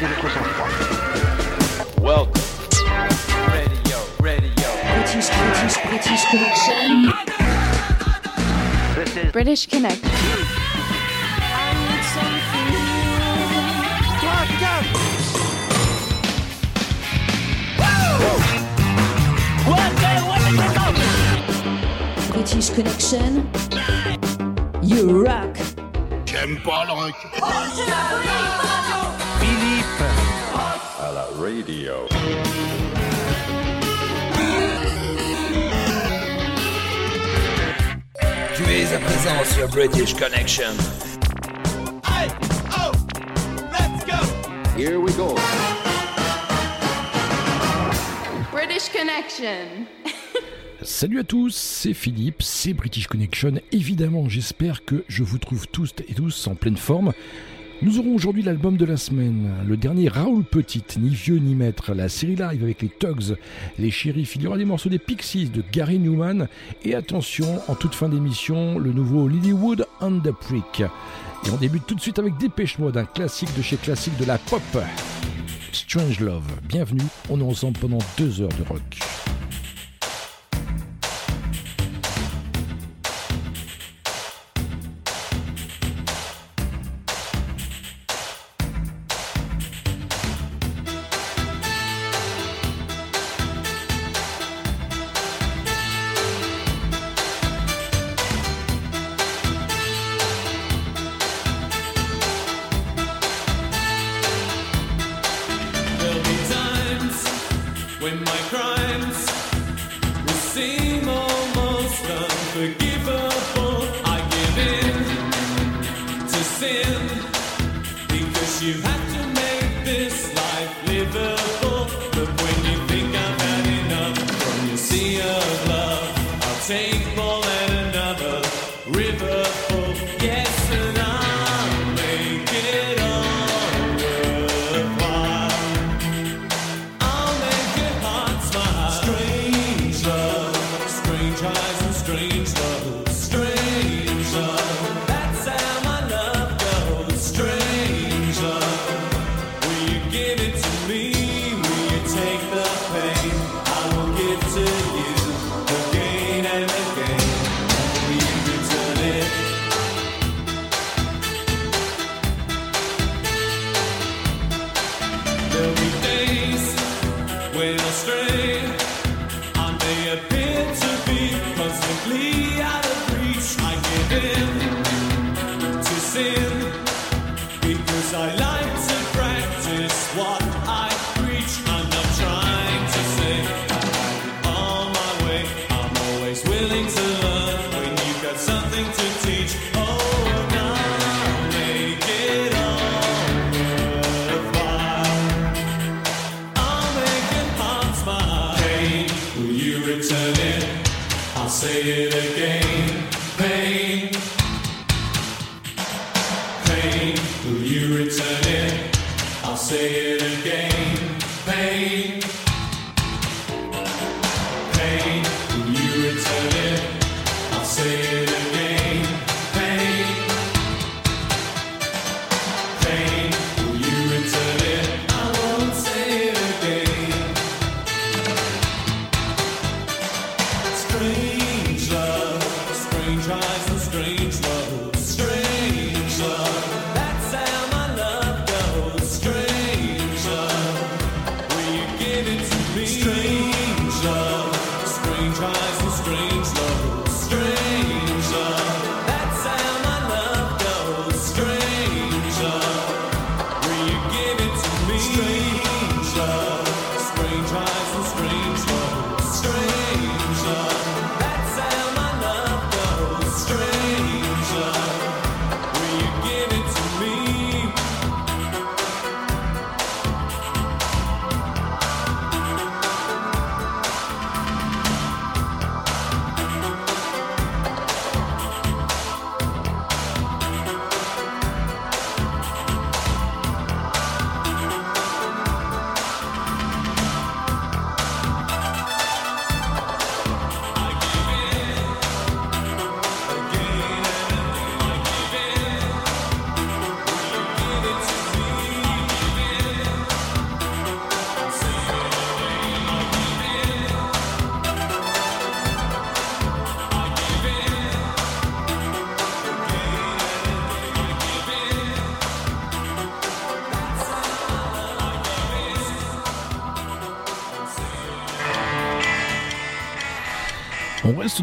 Gardez votre sang-froid. Welcome. Radio, radio. British, British, British Connection. This is British Connect. British Connection. You rock. J'aime pas le rock. À la radio. Tu es à présent sur British Connection. Here we go. British Connection. Salut à tous, c'est Philippe, c'est British Connection. Évidemment, j'espère que je vous trouve tous et tous en pleine forme. Nous aurons aujourd'hui l'album de la semaine, le dernier Raoul Petite, ni vieux ni maître, la série live avec les Tugs, les shérifs, il y aura des morceaux des Pixies de Gary Newman, et attention, en toute fin d'émission, le nouveau Lilywood and the. Et on débute tout de suite avec Dépêche Mode, un classique de chez classique de la pop. Strange Love, bienvenue, on est ensemble pendant deux heures de rock.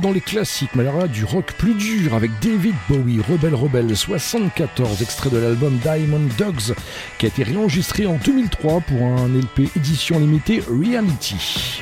dans les classiques, mais alors du rock plus dur avec David Bowie, Rebel Rebel 74, extrait de l'album Diamond Dogs, qui a été réenregistré en 2003 pour un LP édition limitée Reality.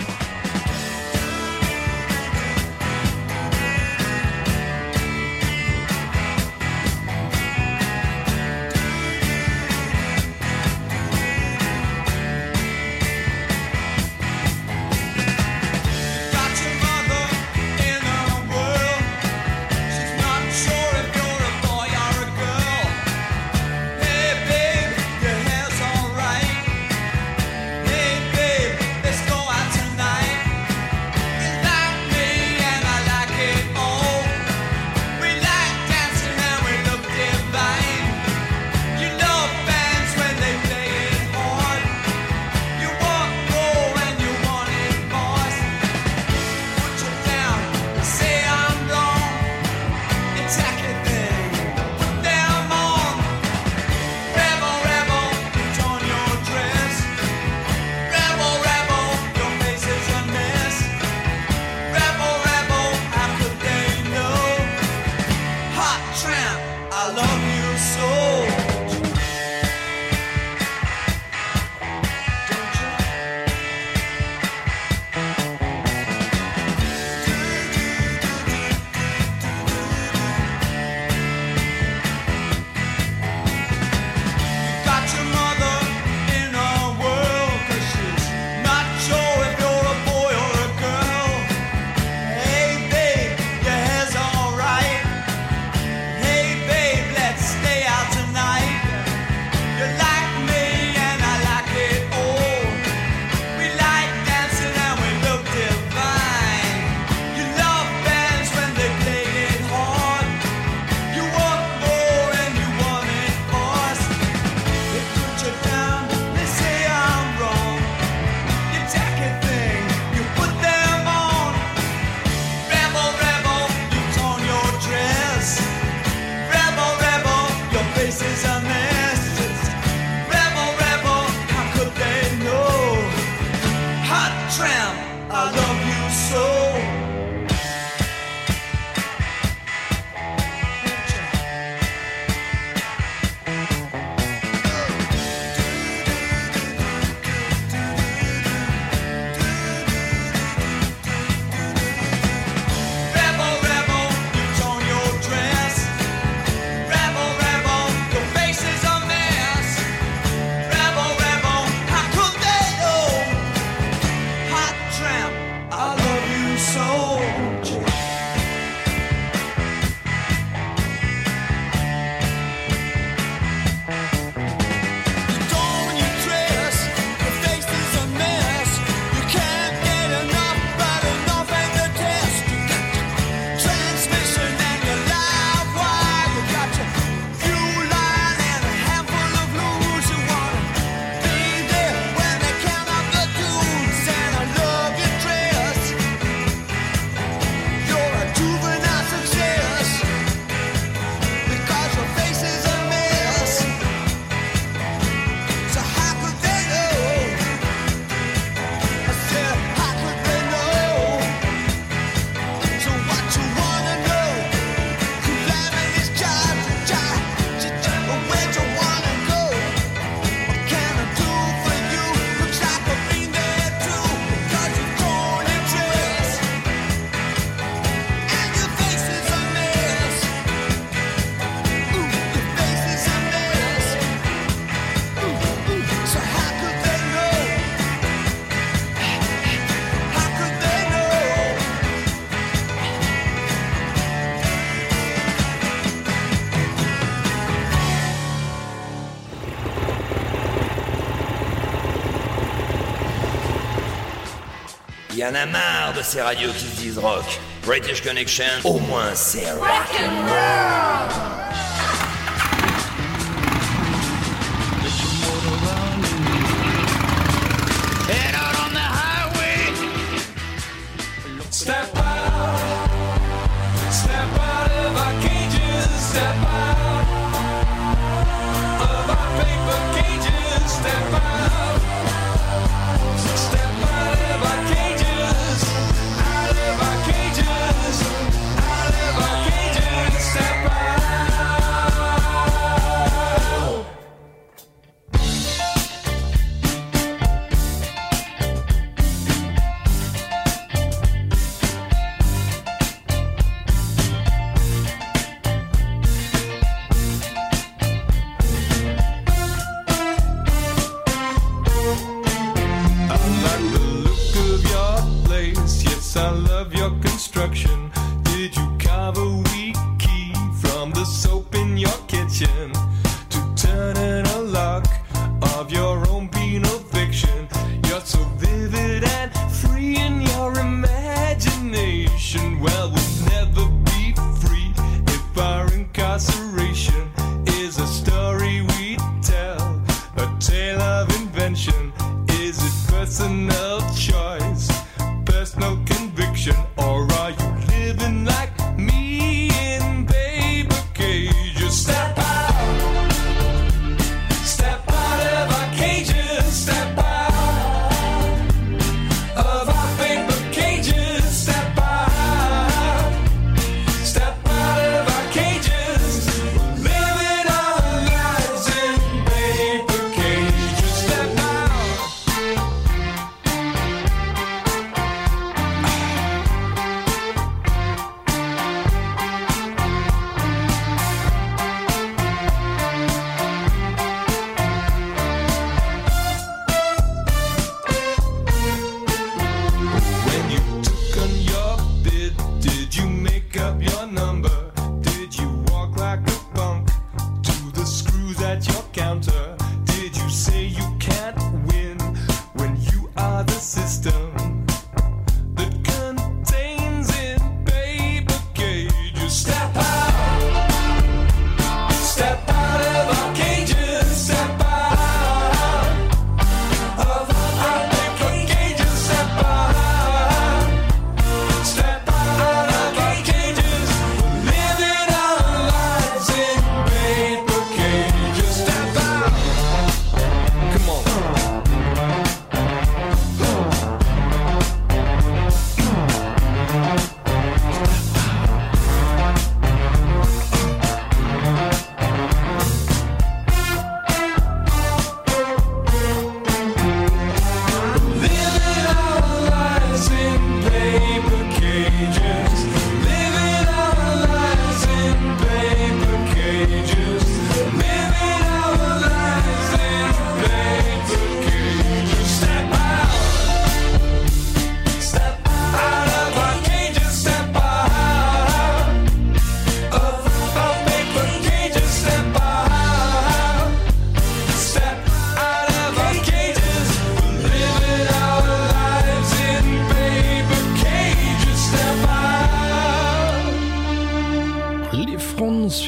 en a marre de ces radios qui se disent rock. British Connection, au moins c'est rock.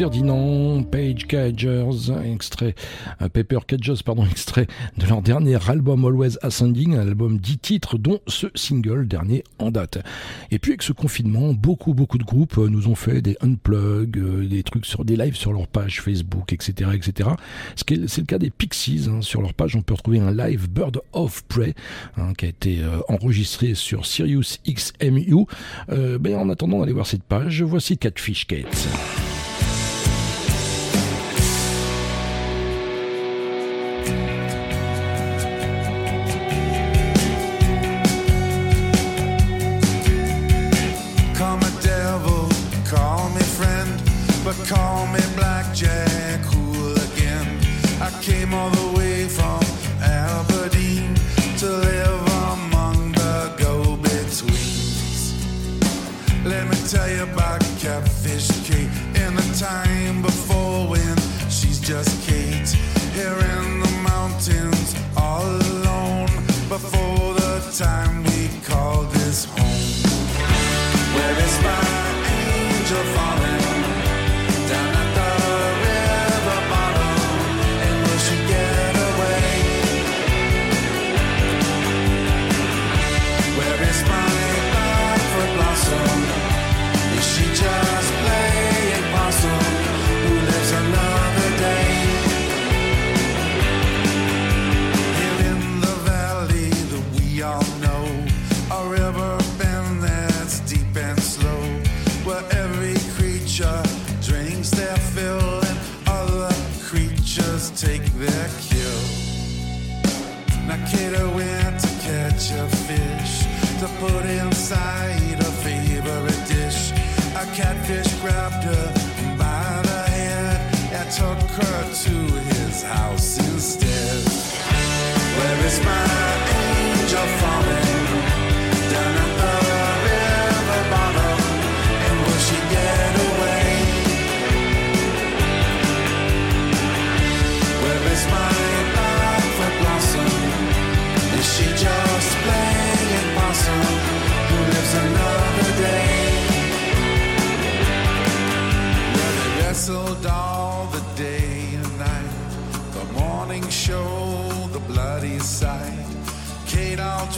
Ferdinand, Page Cagers, extrait, uh, Paper Cagers, pardon, extrait de leur dernier album Always Ascending, un album 10 titres, dont ce single dernier en date. Et puis avec ce confinement, beaucoup, beaucoup de groupes euh, nous ont fait des unplugs, euh, des trucs sur des lives sur leur page Facebook, etc., etc. C'est le cas des Pixies. Hein. Sur leur page, on peut retrouver un live Bird of Prey, hein, qui a été euh, enregistré sur Sirius XMU. Euh, ben, en attendant d'aller voir cette page, voici Catfish Kate.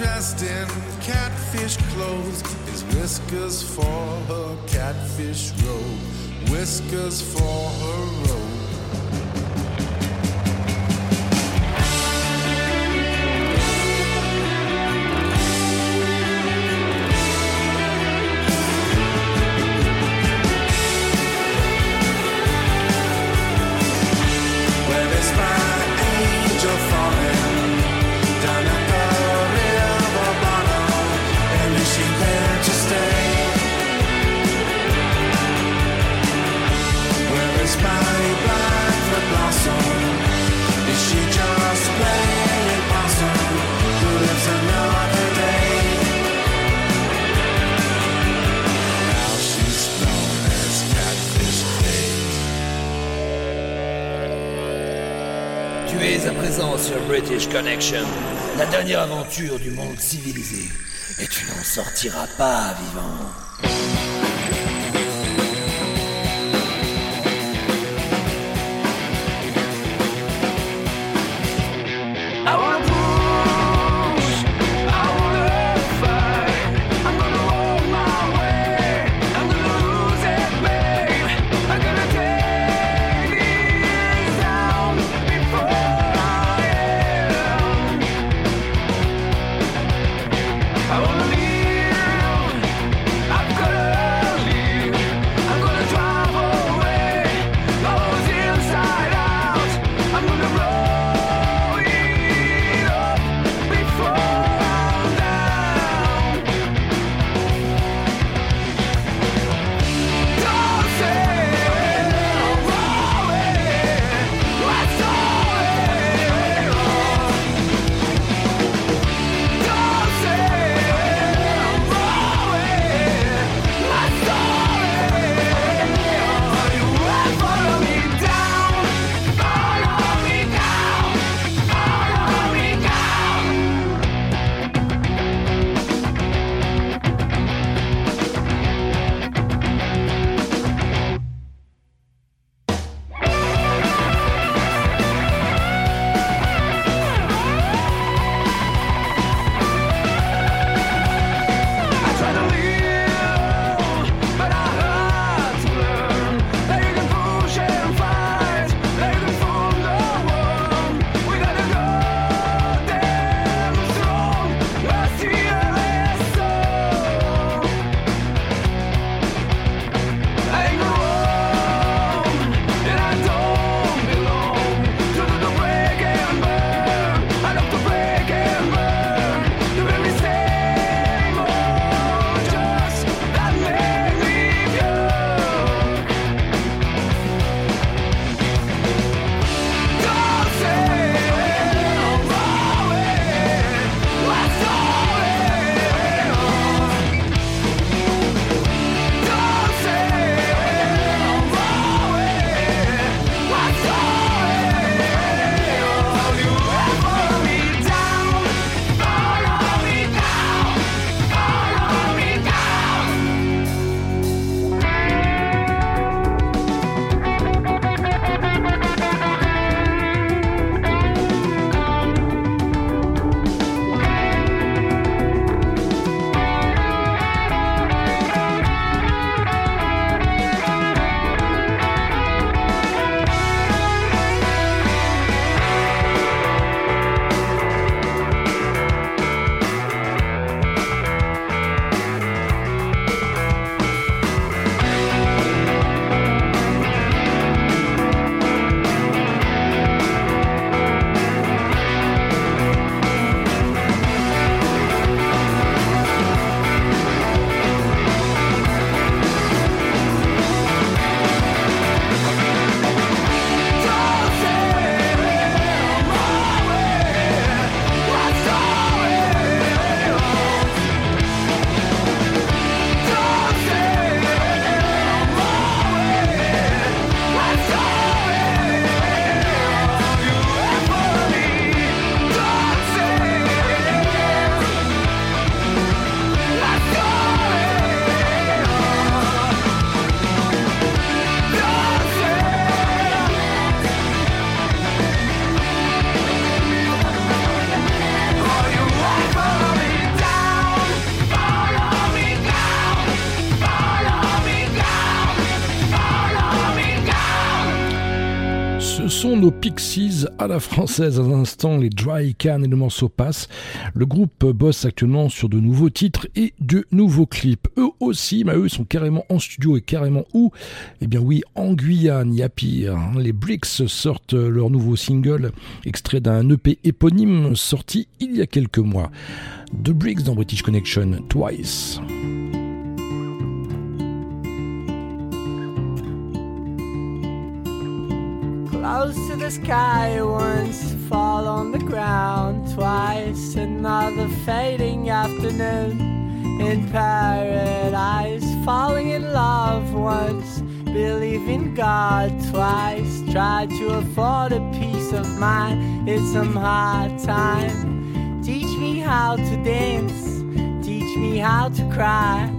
dressed in catfish clothes. His whiskers for her catfish robe. Whiskers for her robe. La dernière aventure du monde civilisé. Et tu n'en sortiras pas vivant. Pixies à la française à l'instant, les Dry Can et le morceau passe. Le groupe bosse actuellement sur de nouveaux titres et de nouveaux clips. Eux aussi, bah eux sont carrément en studio et carrément où? Eh bien oui, en Guyane, il y a pire. Les Bricks sortent leur nouveau single, extrait d'un EP éponyme sorti il y a quelques mois. The Bricks dans British Connection, Twice. Close to the sky once, fall on the ground twice. Another fading afternoon in paradise. Falling in love once, believe in God twice. Try to afford a peace of mind, it's some hard time. Teach me how to dance, teach me how to cry.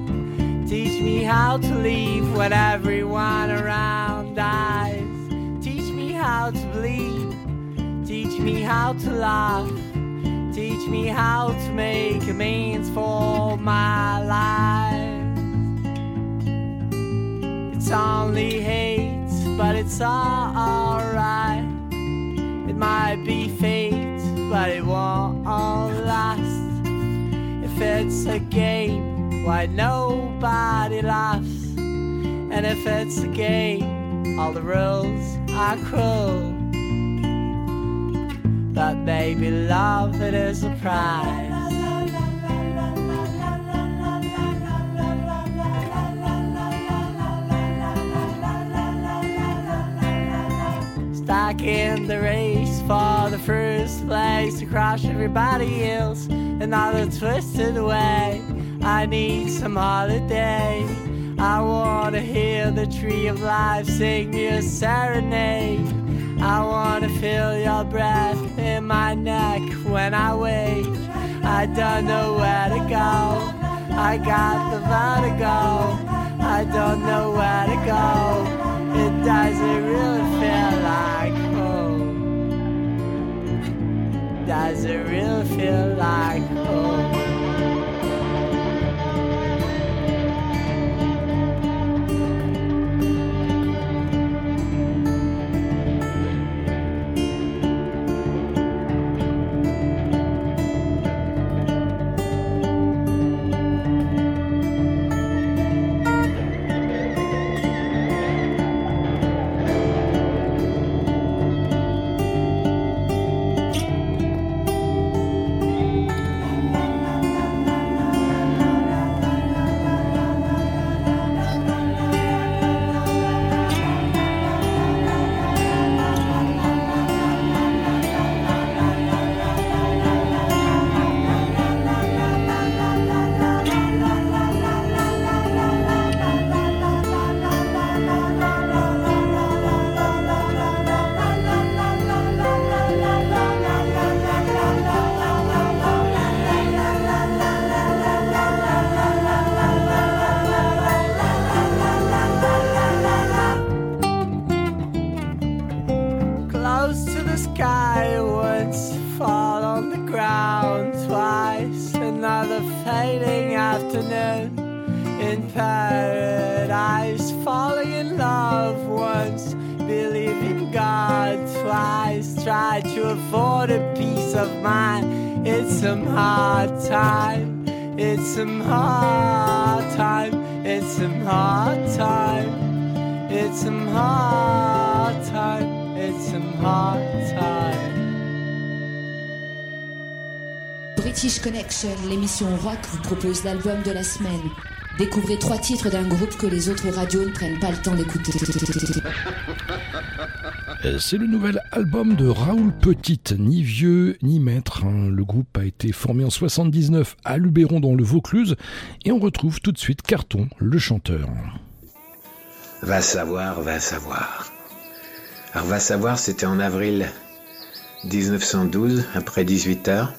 Teach me how to leave when everyone around dies. How to bleed. Teach me how to laugh. Teach me how to make amends for my life. It's only hate, but it's alright. It might be fate, but it won't all last. If it's a game, why nobody laughs? And if it's a game, all the rules are cruel. But baby, love it is a prize. Stuck in the race for the first place to crush everybody else. Another twisted way. I need some holiday. I wanna hear the tree of life sing me a serenade. I wanna feel your breath in my neck when I wake. I don't know where to go. I got the vertigo. I don't know where to go. It doesn't really feel like home. Does it really feel like home? L'émission rock, vous propose l'album de la semaine. Découvrez trois titres d'un groupe que les autres radios ne prennent pas le temps d'écouter. Euh, C'est le nouvel album de Raoul Petite, ni vieux ni maître. hein. Le groupe a été formé en 79 à Luberon dans le Vaucluse et on retrouve tout de suite Carton, le chanteur. Va savoir, va savoir. Alors va savoir, c'était en avril 1912, après 18 heures.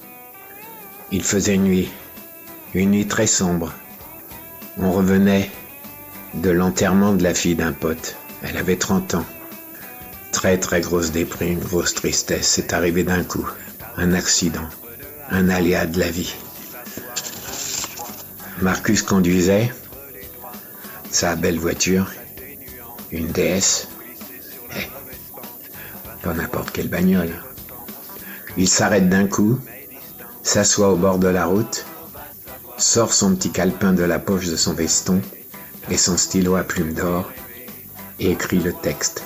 Il faisait nuit, une nuit très sombre. On revenait de l'enterrement de la fille d'un pote. Elle avait 30 ans. Très très grosse déprime, grosse tristesse. C'est arrivé d'un coup. Un accident. Un aléa de la vie. Marcus conduisait sa belle voiture, une DS. Eh, pas n'importe quelle bagnole. Il s'arrête d'un coup, s'assoit au bord de la route, sort son petit calepin de la poche de son veston et son stylo à plume d'or et écrit le texte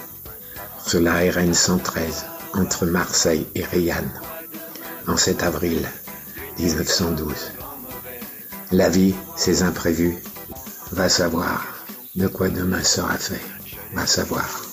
sur la RN 113 entre Marseille et Rayanne en 7 avril 1912. La vie, ses imprévus, va savoir de quoi demain sera fait, va savoir.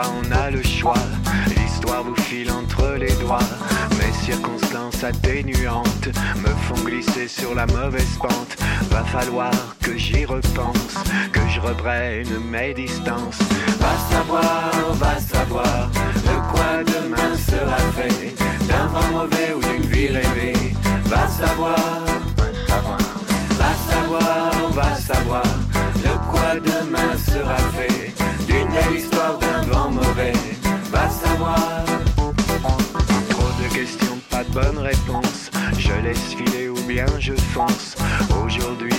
On a le choix. L'histoire vous file entre les doigts, mes circonstances atténuantes me font glisser sur la mauvaise pente. Va falloir que j'y repense, que je reprenne mes distances. Va savoir, va savoir de quoi demain sera fait, d'un vent mauvais ou d'une vie rêvée. Va savoir. Va savoir, va savoir de quoi demain sera fait. D'une belle histoire d'un bonnes réponses. Je laisse filer ou bien je fonce. Aujourd'hui.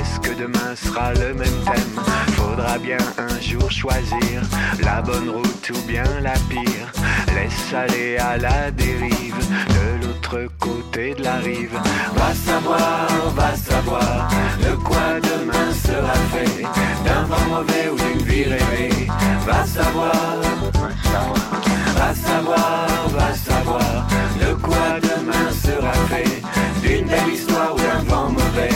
Est-ce que demain sera le même thème? Faudra bien un jour choisir la bonne route ou bien la pire. Laisse aller à la dérive de l'autre côté de la rive. Va savoir, va savoir de quoi demain sera fait. D'un vent mauvais ou d'une vie rêvée. Va savoir, va savoir, va savoir de quoi demain sera fait. D'une belle histoire ou d'un vent mauvais.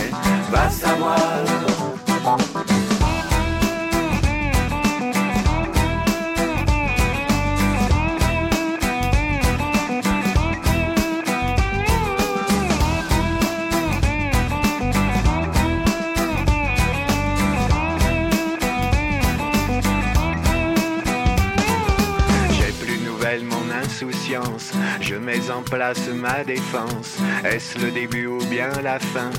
Va savoir. J'ai Je mets en place ma défense. Est-ce le début ou bien la fin?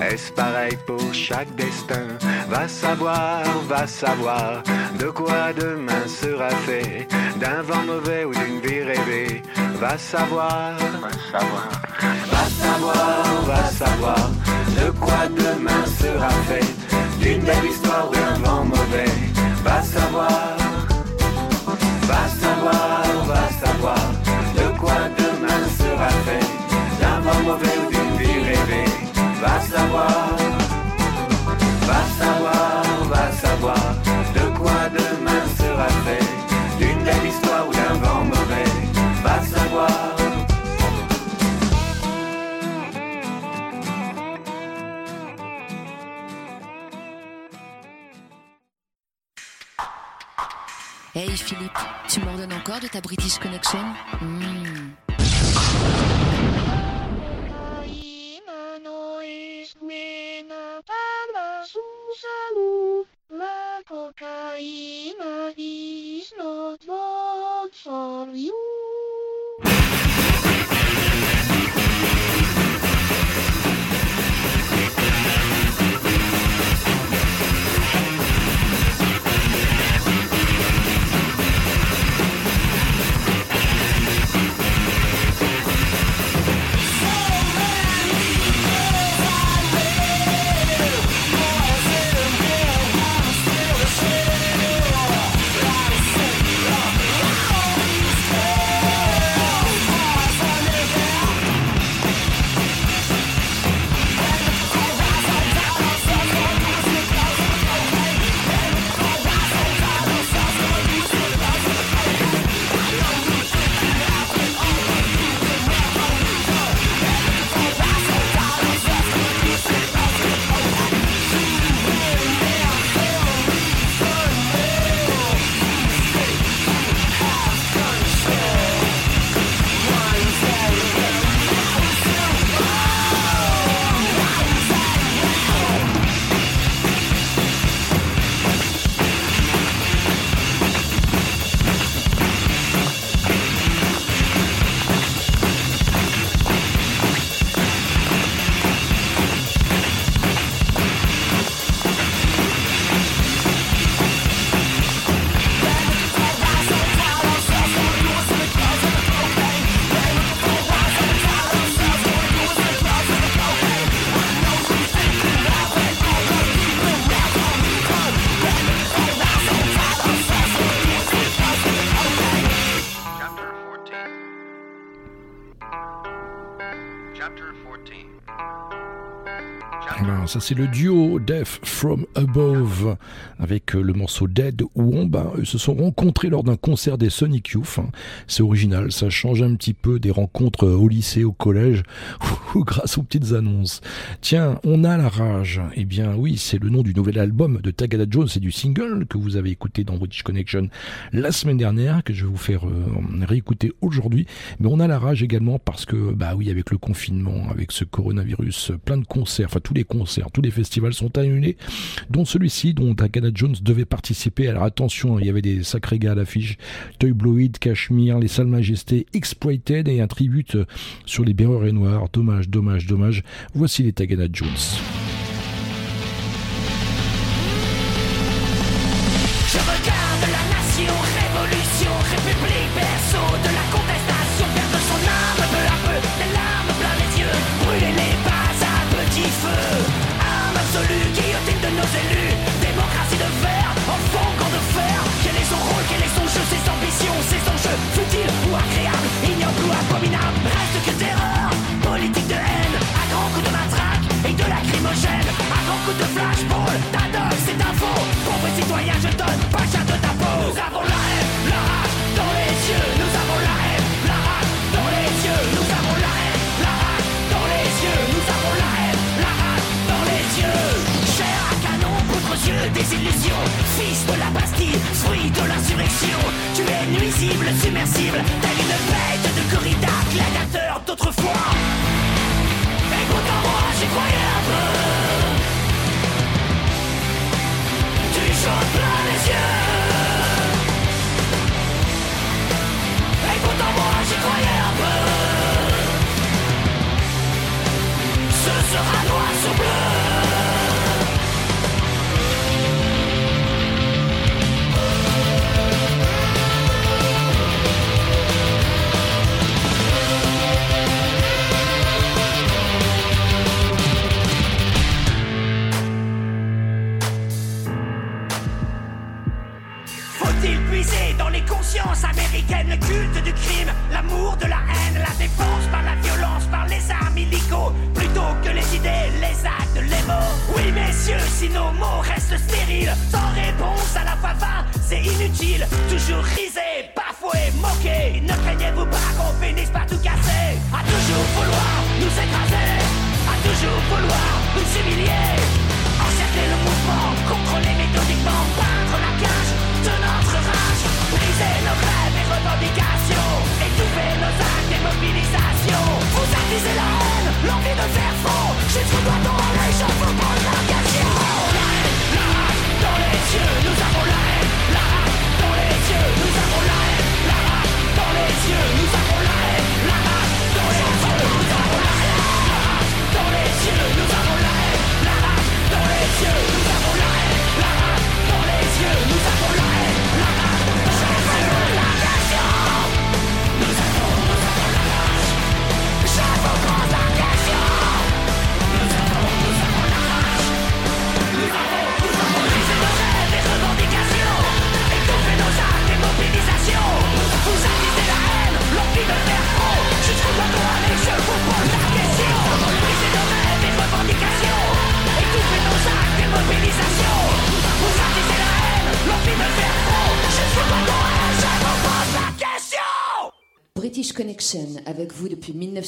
Est-ce pareil pour chaque destin? Va savoir, va savoir de quoi demain sera fait. D'un vent mauvais ou d'une vie rêvée. Va savoir, va savoir, va savoir, va savoir de quoi demain sera fait. D'une belle histoire ou d'un vent mauvais. Va savoir. Va savoir, mauvais ou rêvée. Va savoir, va savoir, va savoir de quoi demain sera fait. D'une belle histoire ou d'un vent mauvais. Va savoir. Hey Philippe, tu m'ordonnes encore de ta British Connection? Hmm. Ça c'est le duo Death from Above avec euh, le morceau Dead Womba. Ils se sont rencontrés lors d'un concert des Sonic Youth. hein. C'est original, ça change un petit peu des rencontres euh, au lycée, au collège ou grâce aux petites annonces. Tiens, on a la rage. Eh bien oui, c'est le nom du nouvel album de Tagada Jones et du single que vous avez écouté dans British Connection la semaine dernière, que je vais vous faire euh, réécouter aujourd'hui. Mais on a la rage également parce que, bah oui, avec le confinement, avec ce coronavirus, plein de concerts, enfin tous les concerts, tous les festivals sont annulés, dont celui-ci, dont Tagada Jones devait participer. Alors attention, il y avait des sacrés gars à l'affiche, Toy Bloid, Cashmere, les Salles Majestés, Exploited et un tribute sur les Béreurs et Noirs. Dommage, dommage, dommage. Voici les Tagada Jones.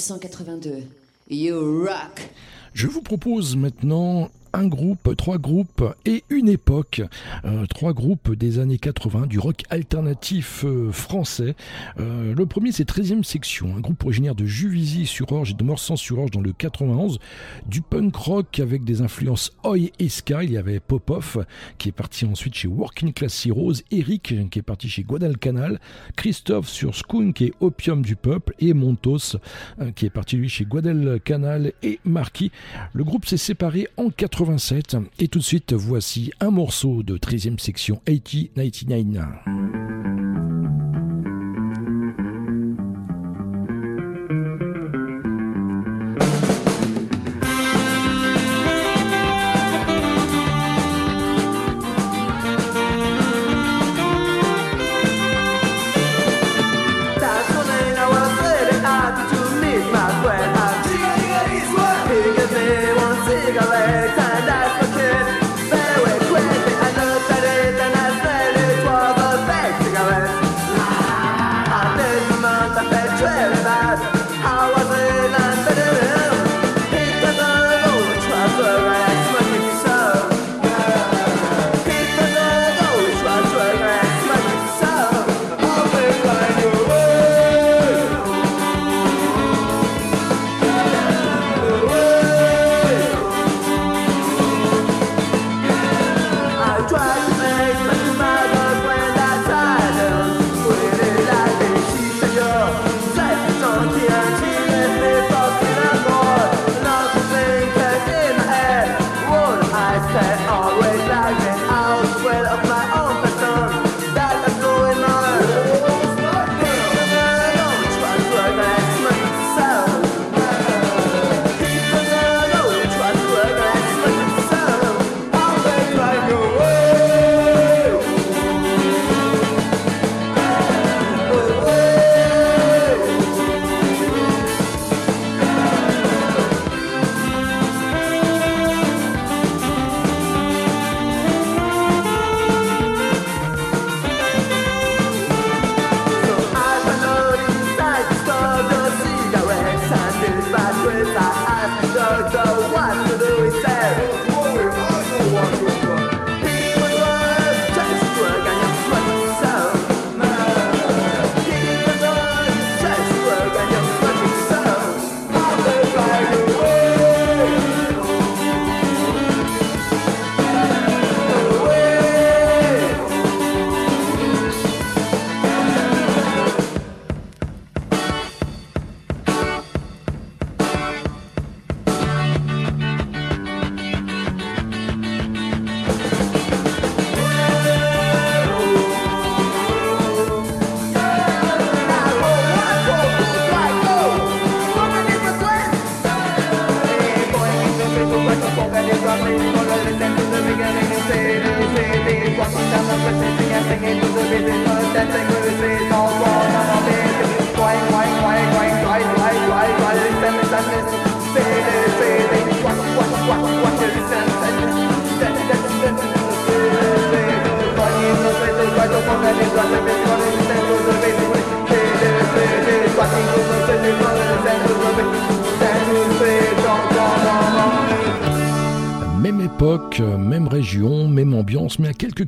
1982. You rock! Je vous propose maintenant un groupe, trois groupes et une époque. Euh, trois groupes des années 80 du rock alternatif euh, français. Euh, le premier c'est 13e section, un groupe originaire de Juvisy-sur-Orge et de Morsan-sur-Orge dans le 91. Du punk rock avec des influences Oi et Ska. Il y avait Popov qui est parti ensuite chez Working Class Heroes, Eric qui est parti chez Guadalcanal, Christophe sur Skunk et Opium du Peuple et Montos qui est parti lui chez Guadalcanal et Marquis. Le groupe s'est séparé en 87 et tout de suite voici un morceau de 13e section 8099.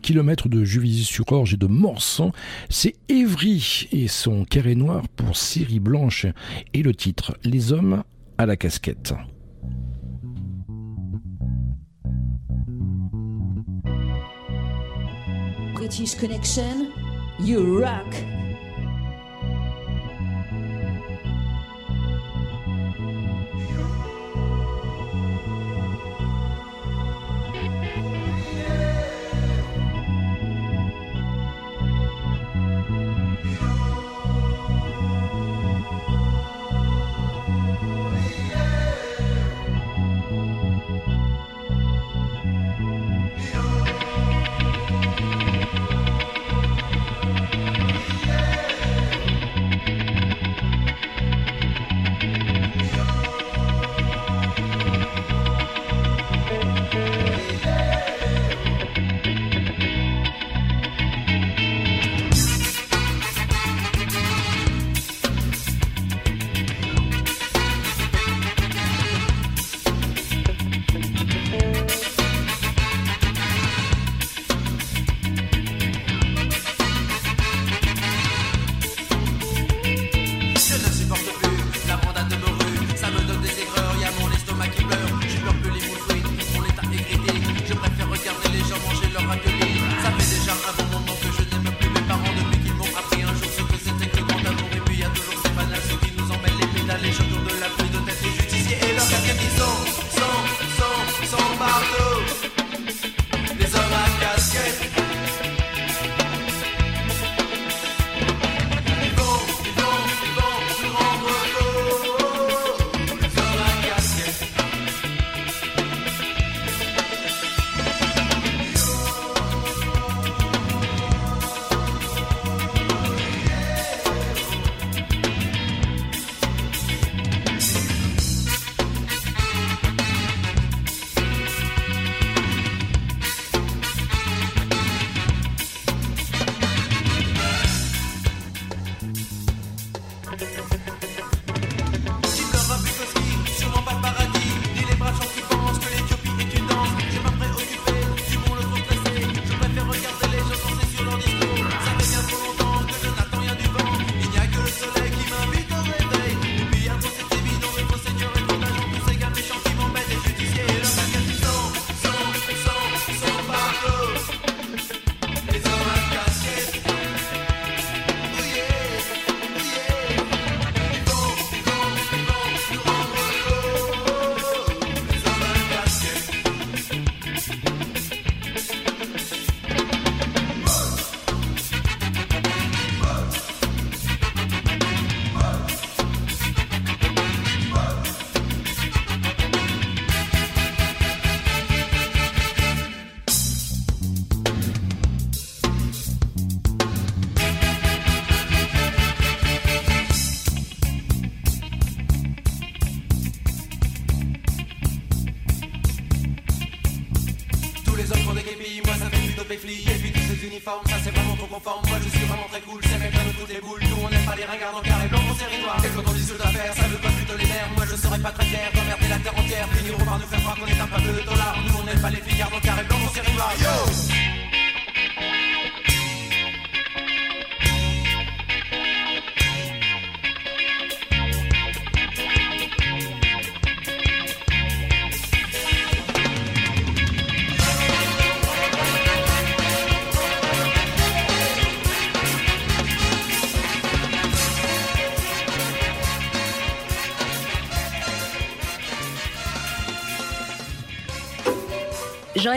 kilomètres de Juvisy-sur-Orge et de Morsan, c'est Évry et son carré noir pour Série Blanche et le titre Les hommes à la casquette. British Connection, you rock!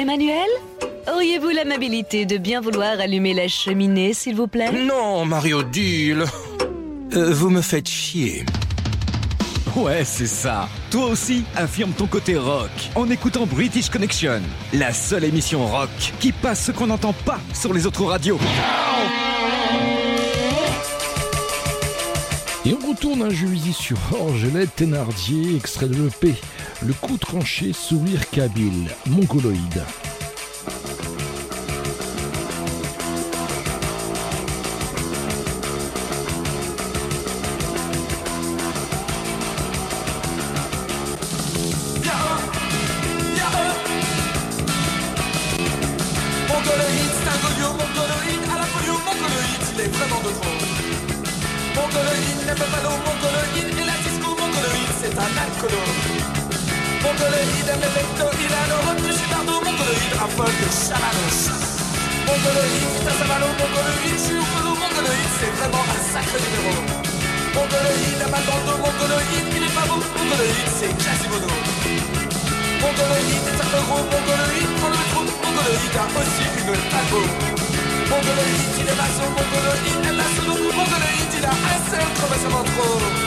Emmanuel Auriez-vous l'amabilité de bien vouloir allumer la cheminée, s'il vous plaît? Non, Mario Deal euh, Vous me faites chier. Ouais, c'est ça. Toi aussi, affirme ton côté rock en écoutant British Connection, la seule émission rock qui passe ce qu'on n'entend pas sur les autres radios. Et on retourne un juillet sur Orgelette Thénardier, extrait de l'EP le coup tranché sourire kabyle, mongoloïde. folle de chamanos. Mongoloïde, c'est vraiment un sacré numéro. Mongoloïde, Amagando, Mongoloïde, il est pas beau, Mongoloïde, c'est Quasimodo. Mongoloïde, Tartogro, Mongoloïde, pour le trou, Mongoloïde a aussi une taco. Mongoloïde, il est maso, Mongoloïde, elle a son nom, Mongoloïde, il a un seul, trop, mais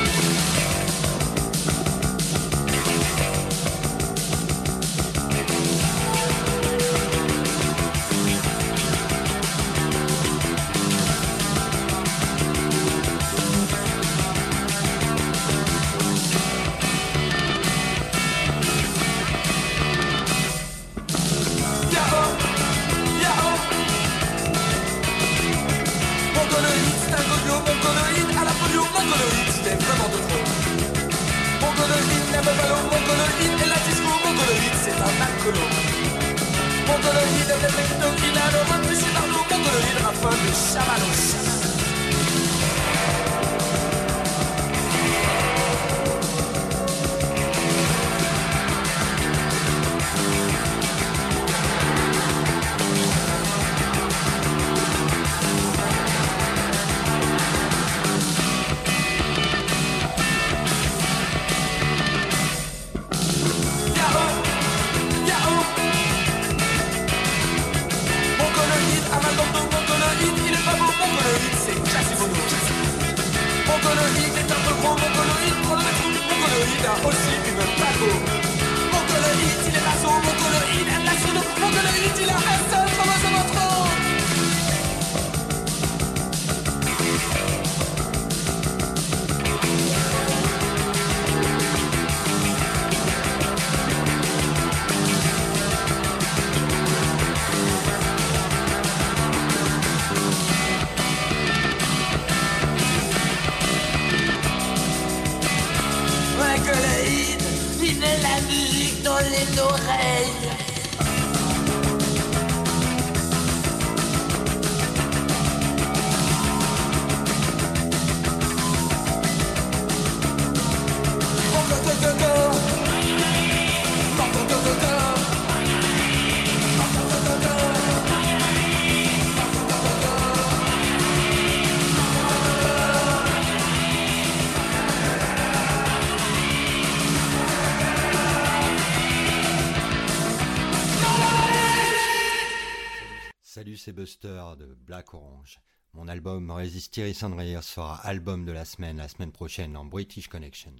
De Black Orange. Mon album Résister et Cendrier sera album de la semaine la semaine prochaine en British Connection.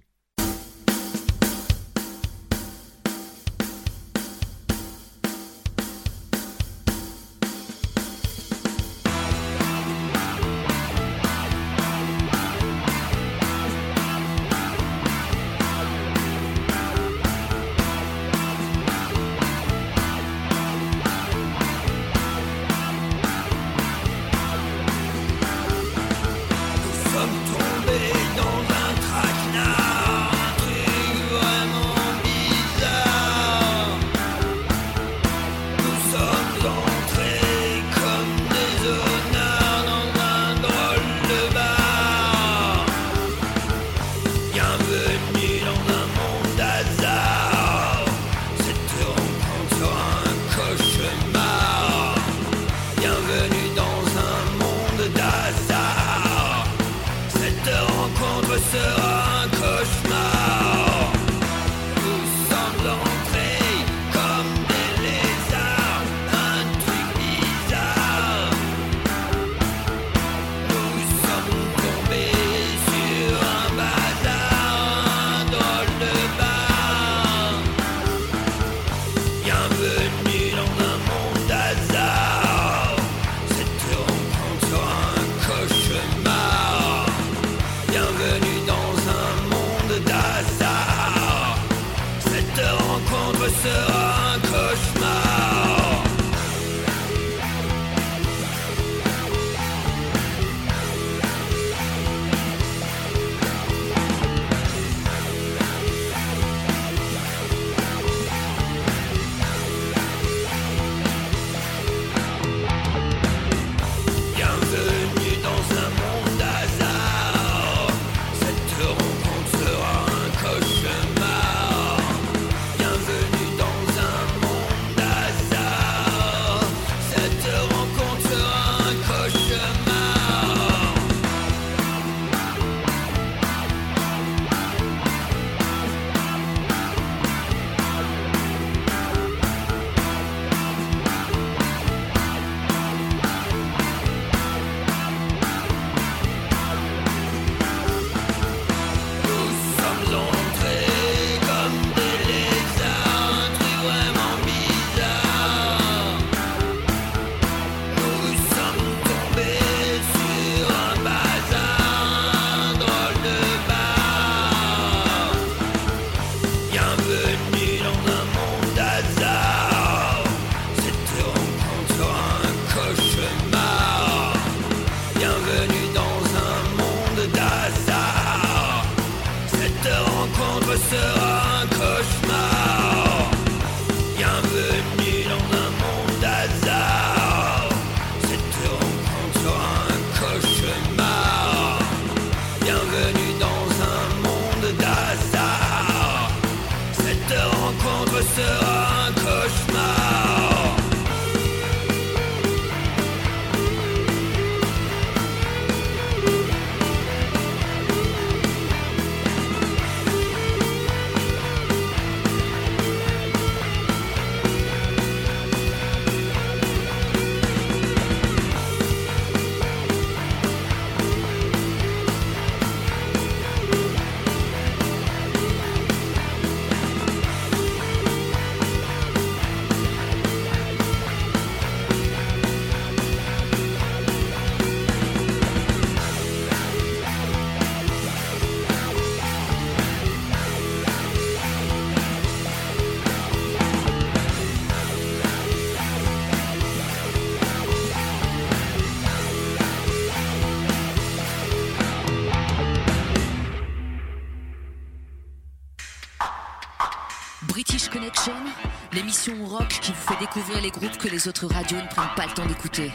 L'émission rock qui vous fait découvrir les groupes que les autres radios ne prennent pas le temps d'écouter.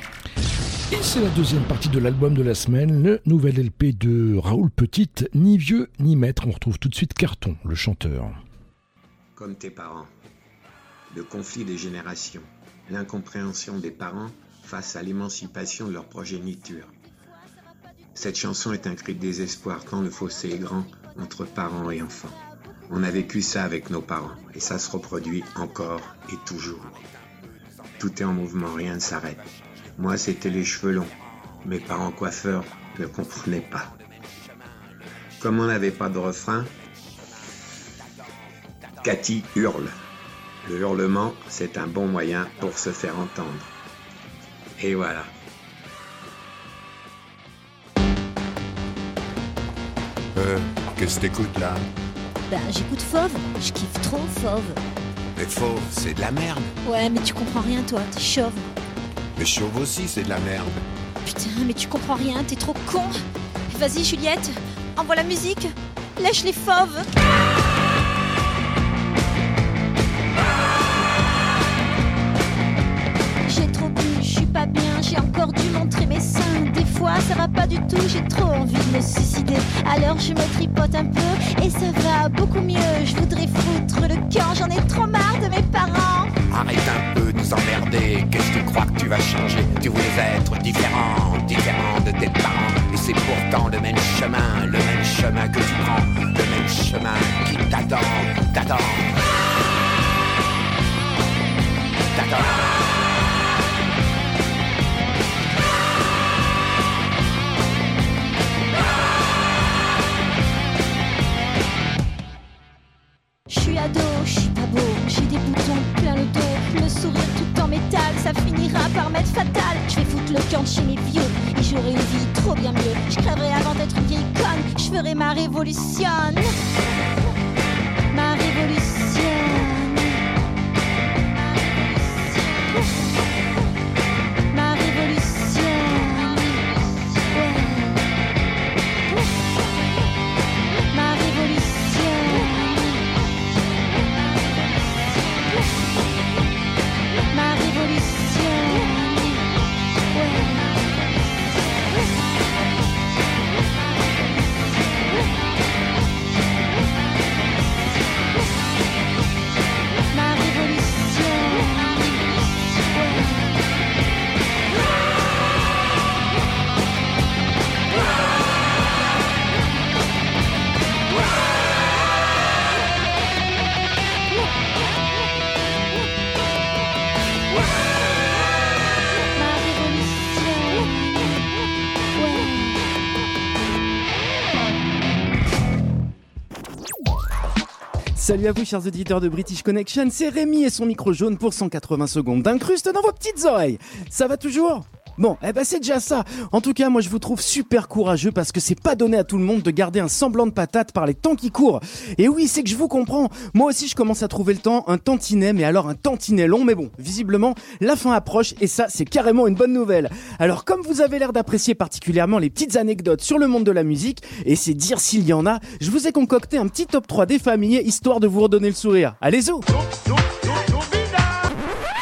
Et c'est la deuxième partie de l'album de la semaine, le nouvel LP de Raoul Petite, ni vieux ni maître. On retrouve tout de suite Carton, le chanteur. Comme tes parents. Le conflit des générations. L'incompréhension des parents face à l'émancipation de leur progéniture. Cette chanson est un cri de désespoir quand le fossé est grand entre parents et enfants. On a vécu ça avec nos parents et ça se reproduit encore et toujours. Tout est en mouvement, rien ne s'arrête. Moi, c'était les cheveux longs. Mes parents coiffeurs ne comprenaient pas. Comme on n'avait pas de refrain, Cathy hurle. Le hurlement, c'est un bon moyen pour se faire entendre. Et voilà. Euh, qu'est-ce que t'écoutes là? Ben, j'écoute Fauve. Je kiffe trop Fauve. Mais faux, c'est de la merde. Ouais, mais tu comprends rien, toi. T'es chauve. Mais chauve aussi, c'est de la merde. Putain, mais tu comprends rien. T'es trop con. Vas-y, Juliette. Envoie la musique. Lèche les fauves. Ça va pas du tout, j'ai trop envie de me suicider. Alors je me tripote un peu et ça va beaucoup mieux. Je voudrais foutre le camp, j'en ai trop marre de mes parents. Arrête un peu de nous emmerder. Qu'est-ce que tu crois que tu vas changer? Tu voulais être différent, différent de tes parents. Et c'est pourtant le même chemin, le même chemin que tu prends, le même chemin qui t'attend, t'attend. T'attend. Je suis pas beau, j'ai des boutons plein le dos, le sourire tout en métal, ça finira par m'être fatal. Je vais foutre le camp chez mes vieux et j'aurai une vie trop bien mieux. Je crèverai avant d'être une vieille conne, je ferai ma révolution. Ma révolution. Salut à vous chers auditeurs de British Connection, c'est Rémi et son micro jaune pour 180 secondes d'incruste dans vos petites oreilles. Ça va toujours? Bon, eh ben c'est déjà ça. En tout cas, moi je vous trouve super courageux parce que c'est pas donné à tout le monde de garder un semblant de patate par les temps qui courent. Et oui, c'est que je vous comprends. Moi aussi je commence à trouver le temps un tantinet, mais alors un tantinet long. Mais bon, visiblement, la fin approche et ça c'est carrément une bonne nouvelle. Alors comme vous avez l'air d'apprécier particulièrement les petites anecdotes sur le monde de la musique, et c'est dire s'il y en a, je vous ai concocté un petit top 3 des familles histoire de vous redonner le sourire. Allez-y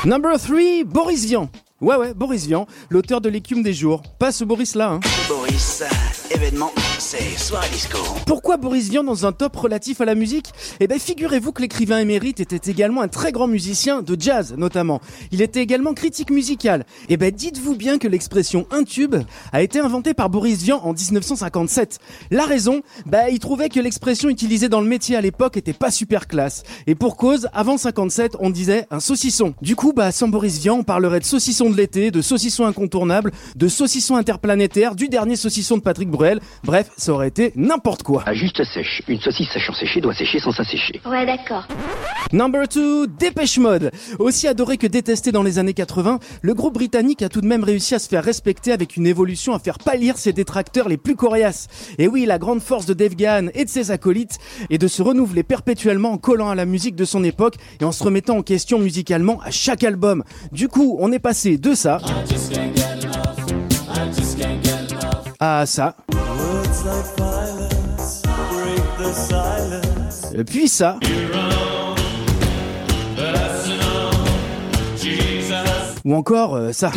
Number 3, Boris Vian. Ouais ouais, Boris Vian, l'auteur de l'écume des jours. Pas ce Boris là, hein. Boris, événement, c'est soirée disco. Pourquoi Boris Vian dans un top relatif à la musique? Eh ben figurez-vous que l'écrivain émérite était également un très grand musicien de jazz notamment. Il était également critique musical. Eh ben dites-vous bien que l'expression un tube a été inventée par Boris Vian en 1957. La raison? Bah il trouvait que l'expression utilisée dans le métier à l'époque était pas super classe. Et pour cause, avant 57, on disait un saucisson. Du coup, bah sans Boris Vian, on parlerait de saucisson de l'été, de saucisson incontournable, de saucisson interplanétaire, du dernier saucisson de Patrick Bruel. Bref, ça aurait été n'importe quoi. À juste sèche. Une saucisse sachant sécher doit sécher sans s'assécher. Ouais, d'accord. Number 2, Dépêche Mode. Aussi adoré que détesté dans les années 80, le groupe britannique a tout de même réussi à se faire respecter avec une évolution à faire pâlir ses détracteurs les plus coriaces. Et oui, la grande force de Dave Gahan et de ses acolytes est de se renouveler perpétuellement en collant à la musique de son époque et en se remettant en question musicalement à chaque album. Du coup, on est passé de ça à ça. Et puis ça. Ou encore euh, ça.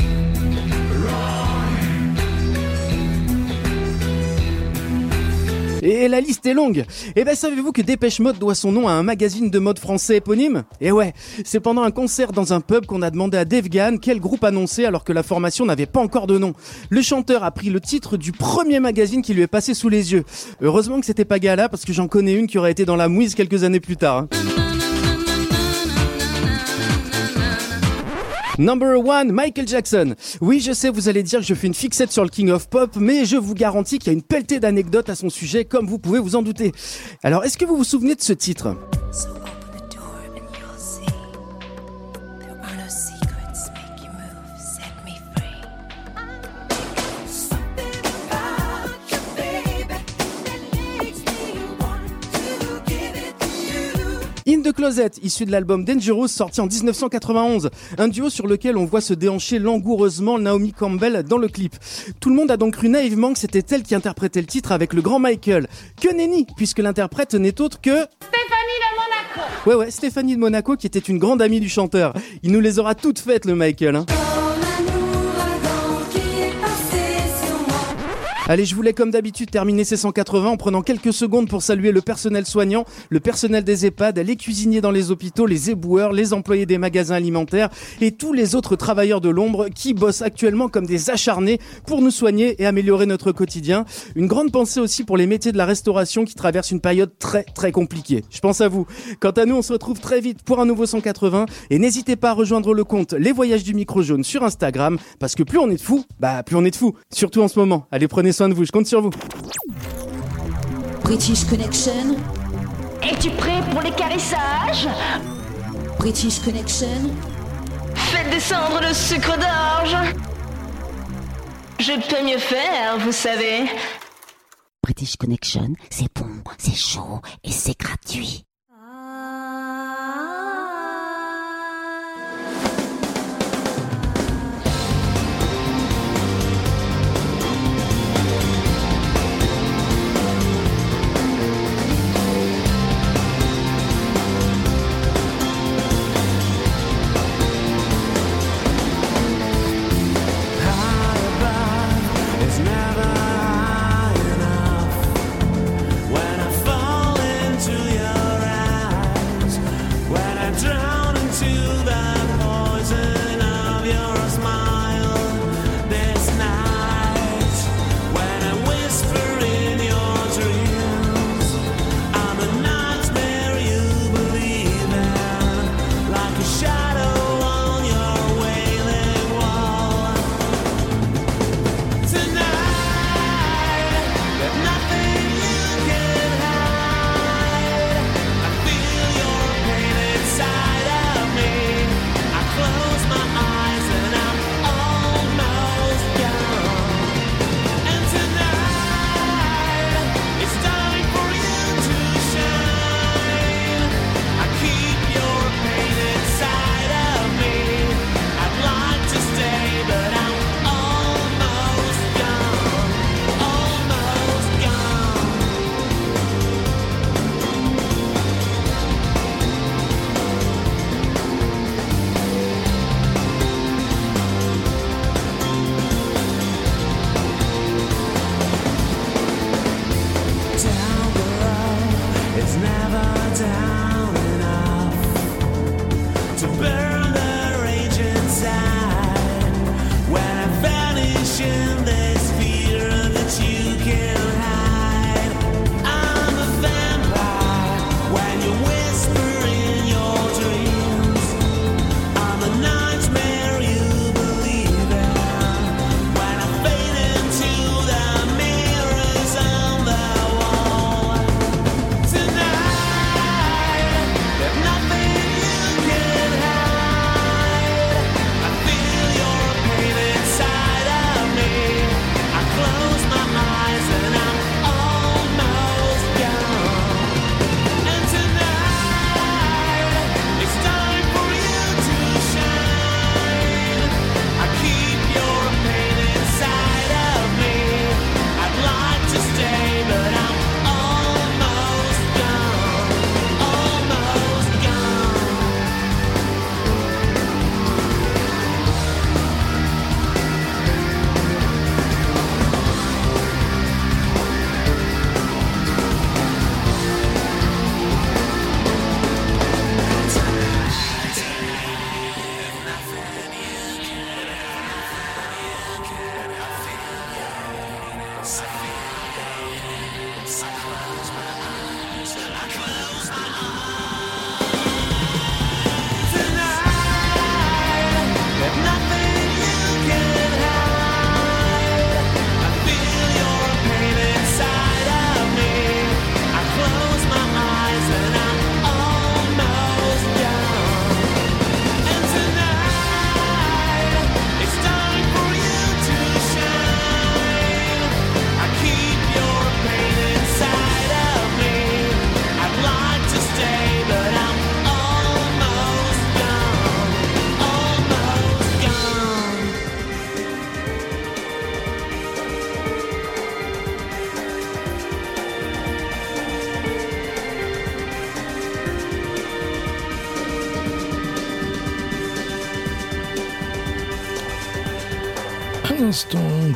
Et la liste est longue. Et ben savez-vous que Dépêche Mode doit son nom à un magazine de mode français éponyme? Et ouais, c'est pendant un concert dans un pub qu'on a demandé à Dave Gahan quel groupe annoncer alors que la formation n'avait pas encore de nom. Le chanteur a pris le titre du premier magazine qui lui est passé sous les yeux. Heureusement que c'était pas Gala parce que j'en connais une qui aurait été dans la mouise quelques années plus tard. hein. Number one, Michael Jackson. Oui, je sais, vous allez dire que je fais une fixette sur le King of Pop, mais je vous garantis qu'il y a une pelletée d'anecdotes à son sujet, comme vous pouvez vous en douter. Alors, est-ce que vous vous souvenez de ce titre? In the Closet, issu de l'album Dangerous sorti en 1991, un duo sur lequel on voit se déhancher langoureusement Naomi Campbell dans le clip. Tout le monde a donc cru naïvement que c'était elle qui interprétait le titre avec le grand Michael. Que nenni, puisque l'interprète n'est autre que... Stéphanie de Monaco. Ouais ouais, Stéphanie de Monaco qui était une grande amie du chanteur. Il nous les aura toutes faites le Michael. Hein. Allez, je voulais comme d'habitude terminer ces 180 en prenant quelques secondes pour saluer le personnel soignant, le personnel des EHPAD, les cuisiniers dans les hôpitaux, les éboueurs, les employés des magasins alimentaires et tous les autres travailleurs de l'ombre qui bossent actuellement comme des acharnés pour nous soigner et améliorer notre quotidien. Une grande pensée aussi pour les métiers de la restauration qui traversent une période très très compliquée. Je pense à vous. Quant à nous, on se retrouve très vite pour un nouveau 180 et n'hésitez pas à rejoindre le compte Les Voyages du Micro Jaune sur Instagram parce que plus on est de fous, bah plus on est de fous. Surtout en ce moment. Allez, prenez soin de vous, je compte sur vous. British Connection, Es-tu prêt pour les caressages British Connection, Faites descendre le sucre d'orge. Je peux mieux faire, vous savez. British Connection, c'est bon, c'est chaud et c'est gratuit.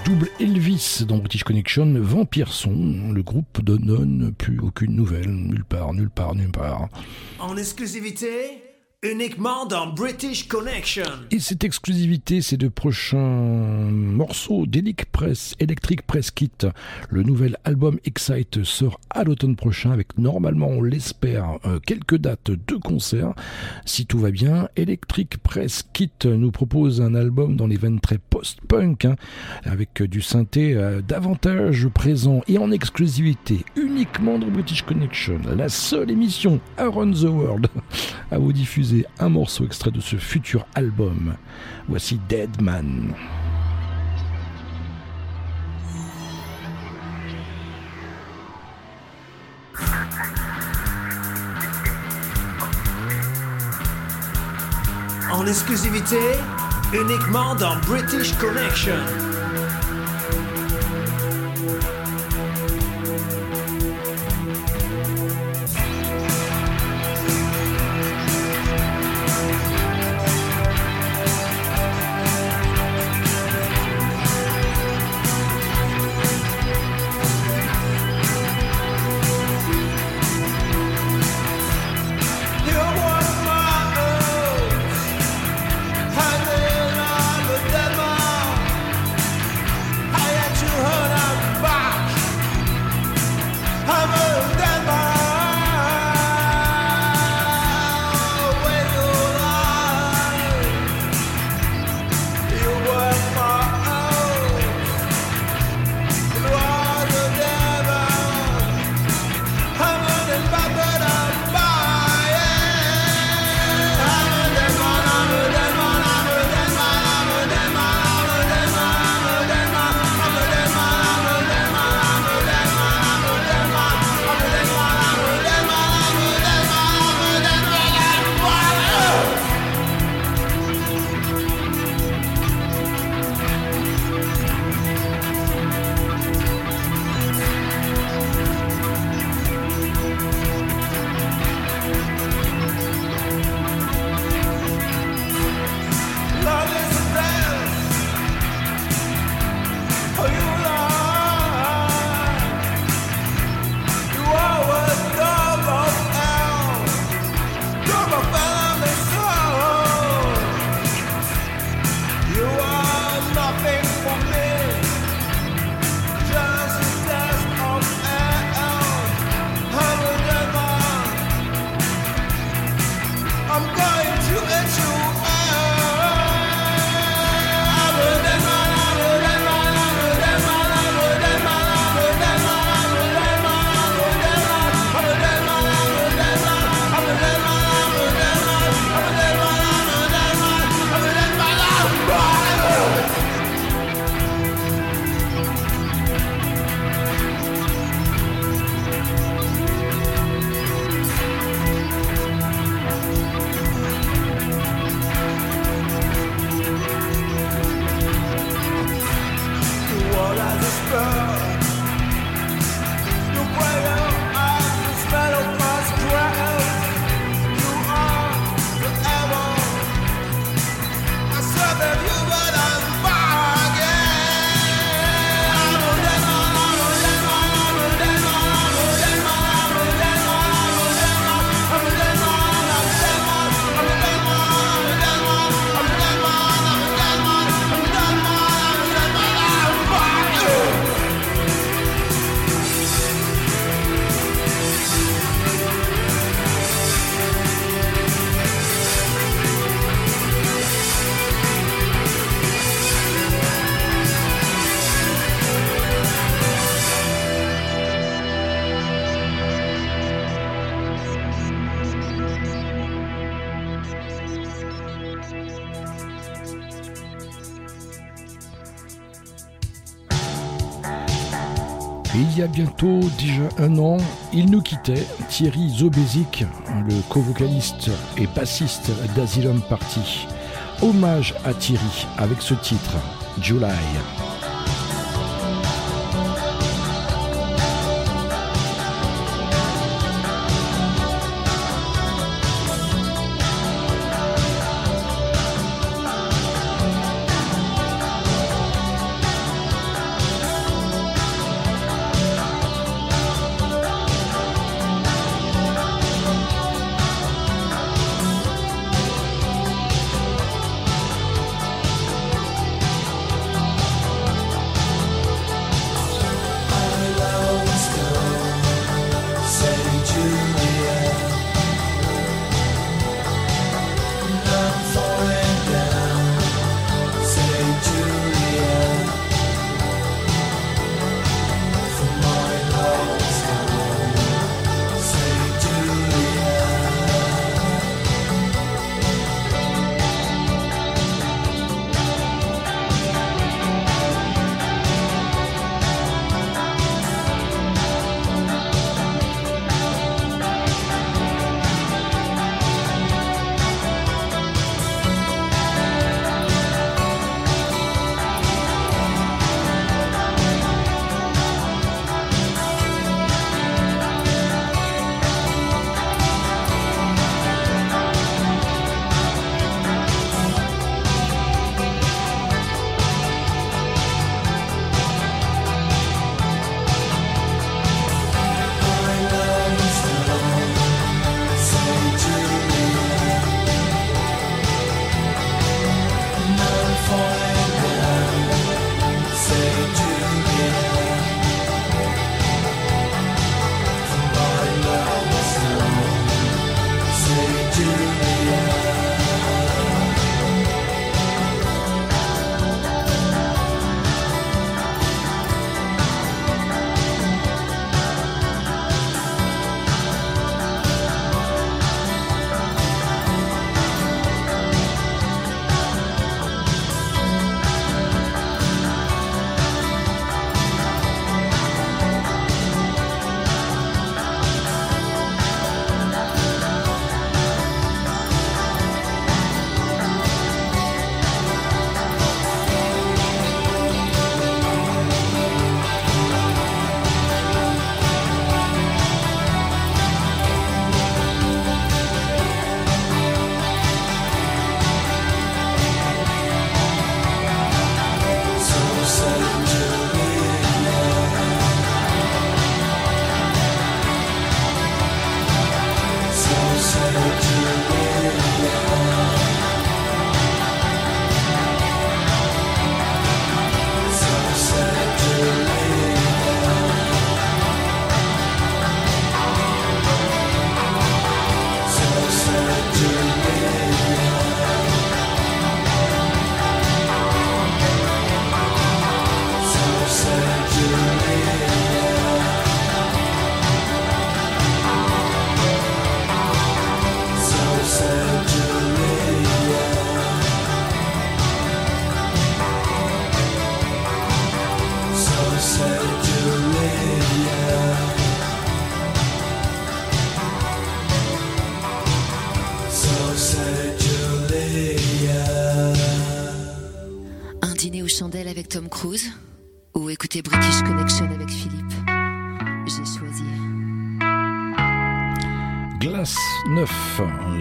Double Elvis dans British Connection, Vampire Son, le groupe ne donne plus aucune nouvelle, nulle part, nulle part, nulle part. En exclusivité, uniquement dans British Connection. Et cette exclusivité, c'est de prochains morceaux d'Electric Press, Electric Press Kit. Le nouvel album Excite sort à l'automne prochain avec normalement, on l'espère, euh, quelques dates de concerts. Si tout va bien, Electric Press Kit nous propose un album dans les veines très post-punk, hein, avec du synthé euh, davantage présent et en exclusivité uniquement dans British Connection. La seule émission Around the World à vous diffuser un morceau extrait de ce futur album. Voici Dead Man. En exclusivité, uniquement dans British Connection. Bientôt déjà un an, il nous quittait, Thierry Zobesic, le co-vocaliste et bassiste d'Asylum Party. Hommage à Thierry avec ce titre, July.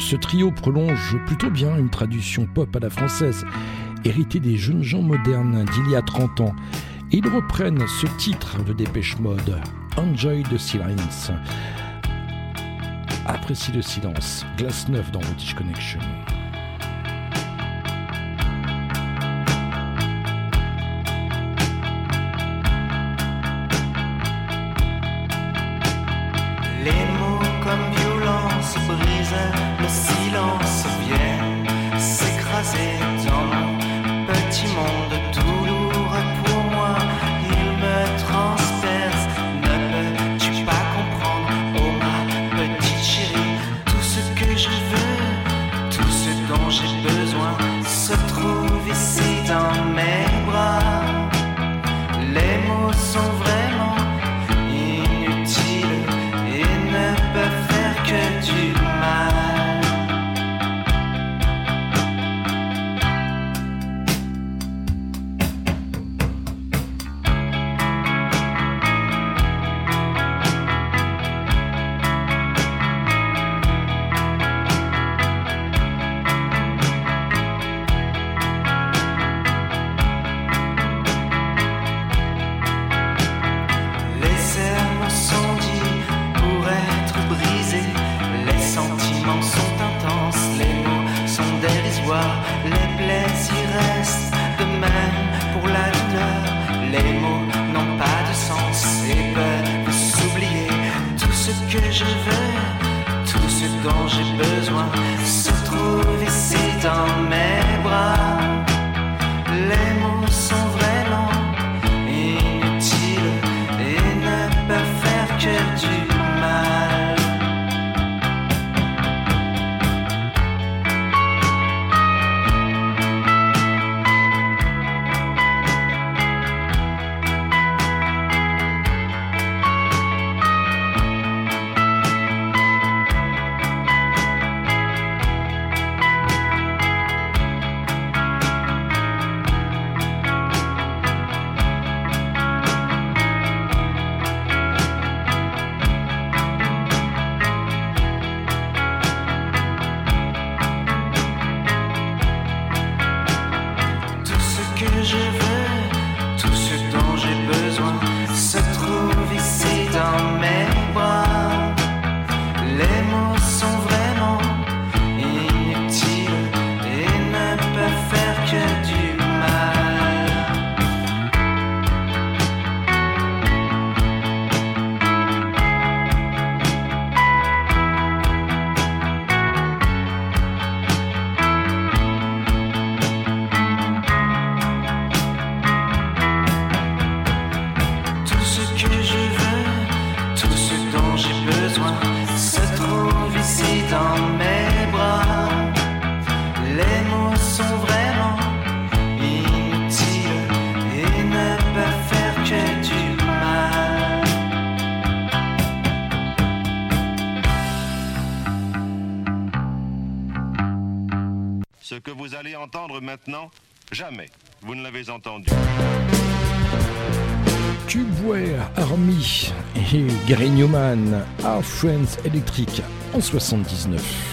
Ce trio prolonge plutôt bien une tradition pop à la française, héritée des jeunes gens modernes d'il y a 30 ans. Ils reprennent ce titre de Dépêche Mode, Enjoy the Silence. Apprécie le silence. Glace 9 dans British Connection. entendre maintenant, jamais vous ne l'avez entendu. Tubeware Army et Gary Newman à Friends Electric en 79.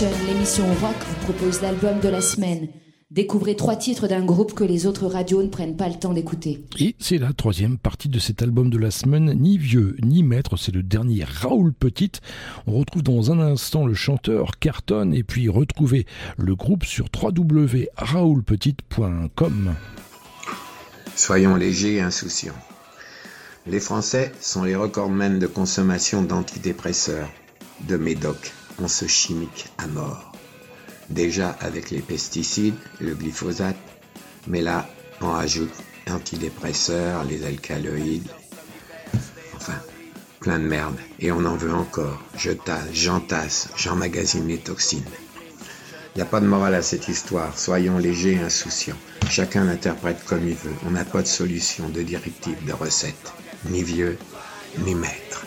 L'émission rock, vous propose l'album de la semaine. Découvrez trois titres d'un groupe que les autres radios ne prennent pas le temps d'écouter. Et c'est la troisième partie de cet album de la semaine, ni vieux ni maître, c'est le dernier Raoul Petit. On retrouve dans un instant le chanteur Carton et puis retrouvez le groupe sur www.raoulpetite.com. Soyons légers et insouciants. Les Français sont les recordmen de consommation d'antidépresseurs, de médocs, once chimiques à mort. Déjà avec les pesticides, le glyphosate, mais là, on ajoute antidépresseurs, les alcaloïdes, enfin, plein de merde. Et on en veut encore. Je tasse, j'entasse, j'emmagasine les toxines. Il n'y a pas de morale à cette histoire. Soyons légers et insouciants. Chacun l'interprète comme il veut. On n'a pas de solution, de directive, de recette. Ni vieux, ni maître.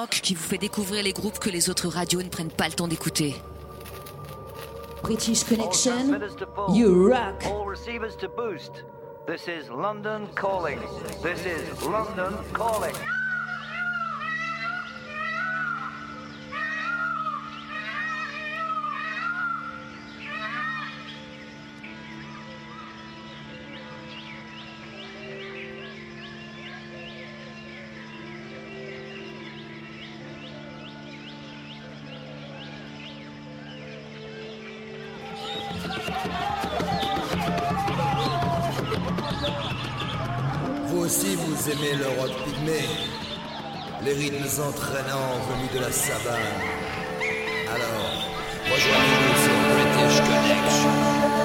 Rock qui vous fait découvrir les groupes que les autres radios ne prennent pas le temps d'écouter. British Connection, you rock. All receivers to boost. This is London calling. This is London calling. Vous aimez le rock pygmée, les rythmes entraînants venus de la savane. Alors, rejoignez-nous sur British Connection.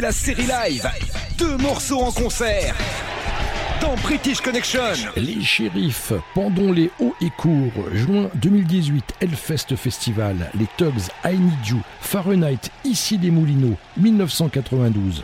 la série live. Deux morceaux en concert. Dans British Connection. Les shérifs, pendant les hauts et courts, juin 2018, Hellfest Festival, les Tugs, I Need You, Fahrenheit, Ici des Moulineaux, 1992.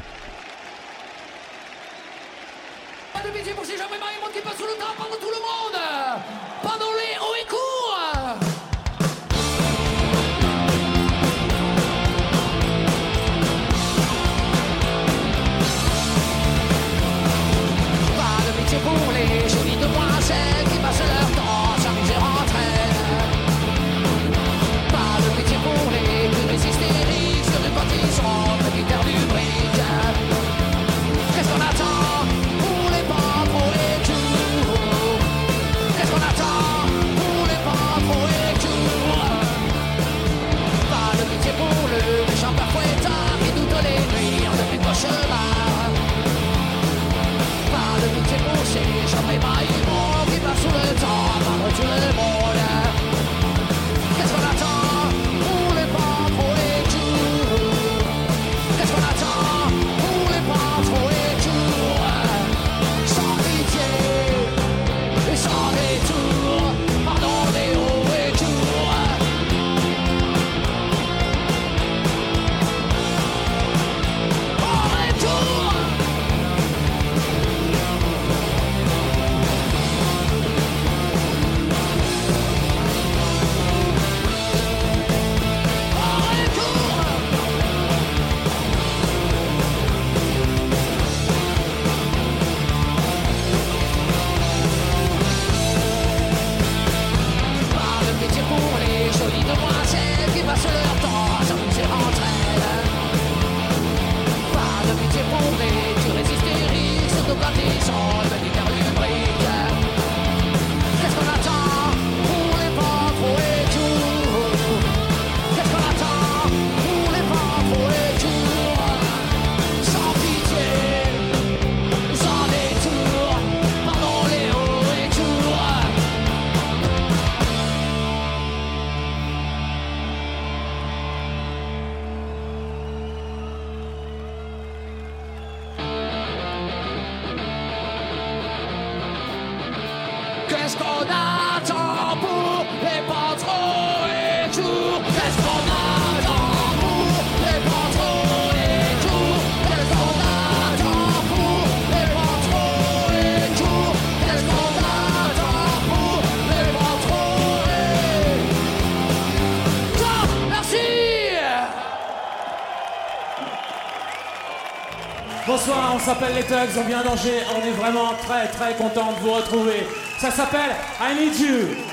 les Tugs, on vient d'Angers, on est vraiment très très content de vous retrouver. Ça s'appelle I Need You.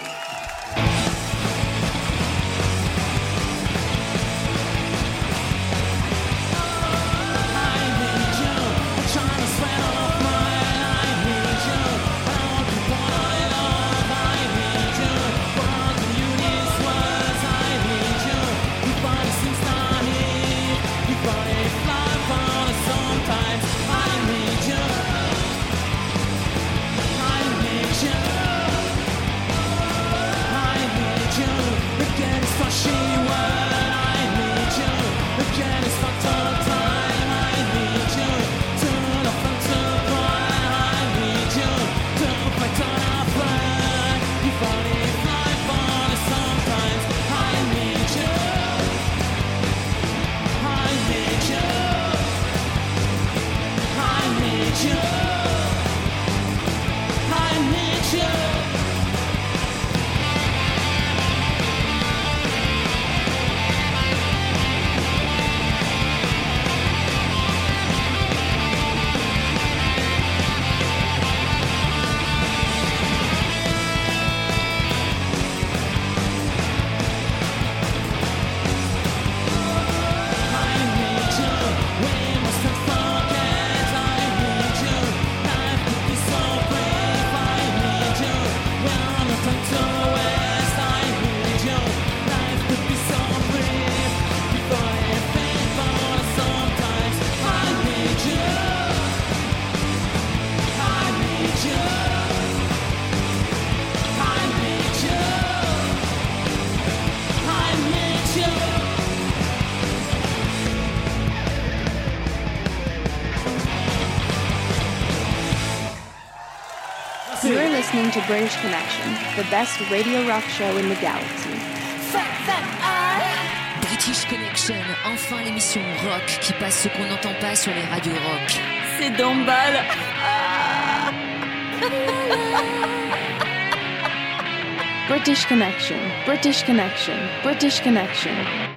British Connection, the best radio rock show in the galaxy. British Connection, enfin l'émission rock qui passe ce qu'on n'entend pas sur les radios rock. C'est d'emballe. British Connection, British Connection, British Connection.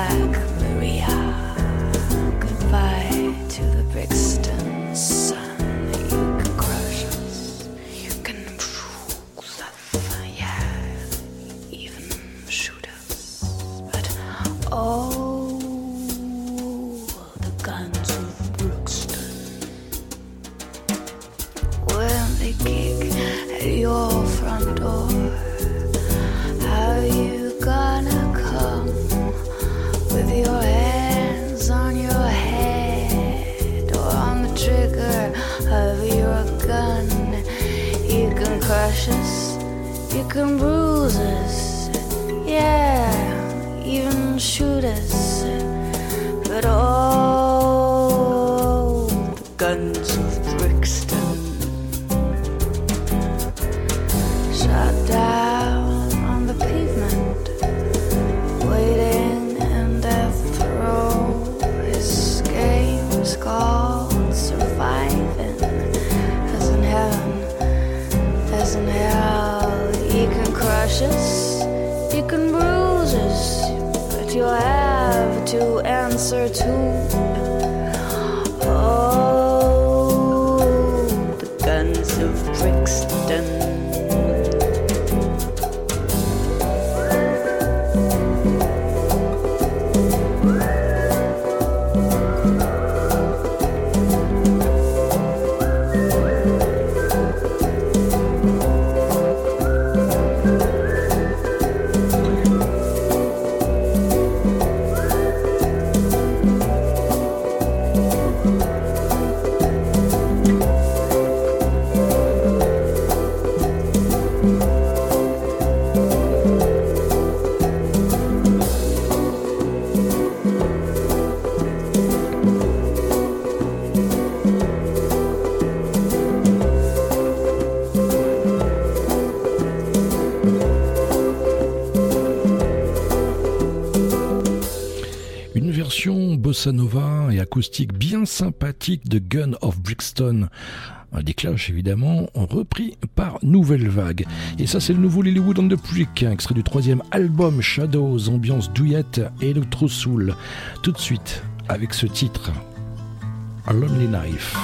black Maria. Goodbye to the Brixton. acoustique bien sympathique de Gun of Brixton des Clash évidemment, repris par Nouvelle Vague. Et ça c'est le nouveau Lilywood on the Brick, extrait du troisième album Shadows, ambiance douillette et électro-soul. Tout de suite, avec ce titre, A Lonely Knife.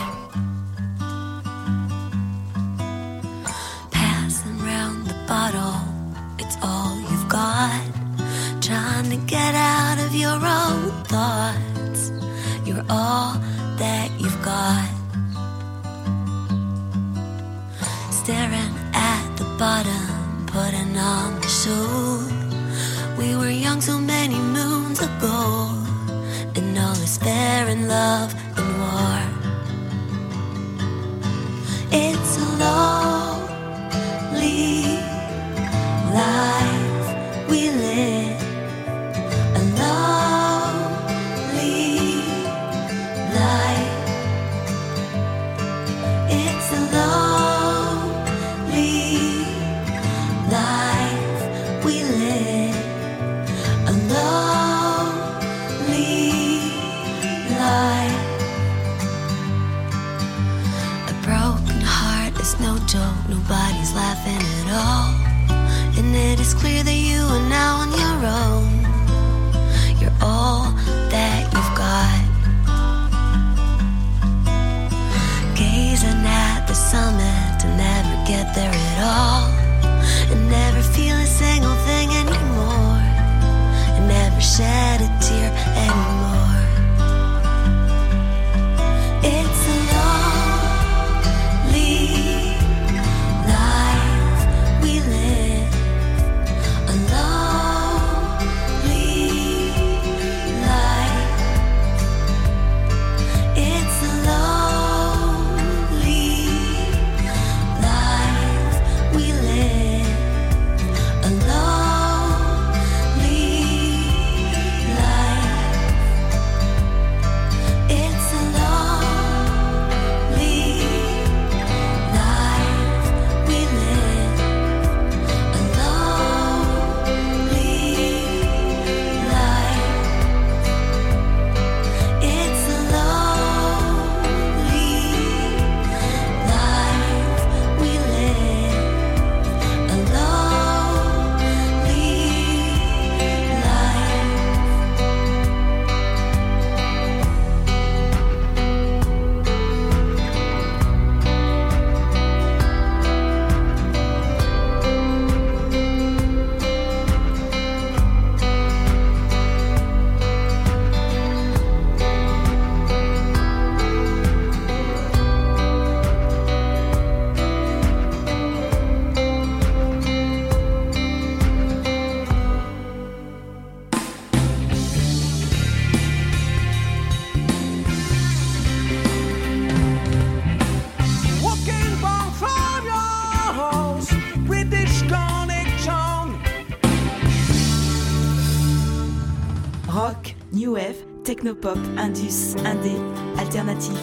Indé, Alternative,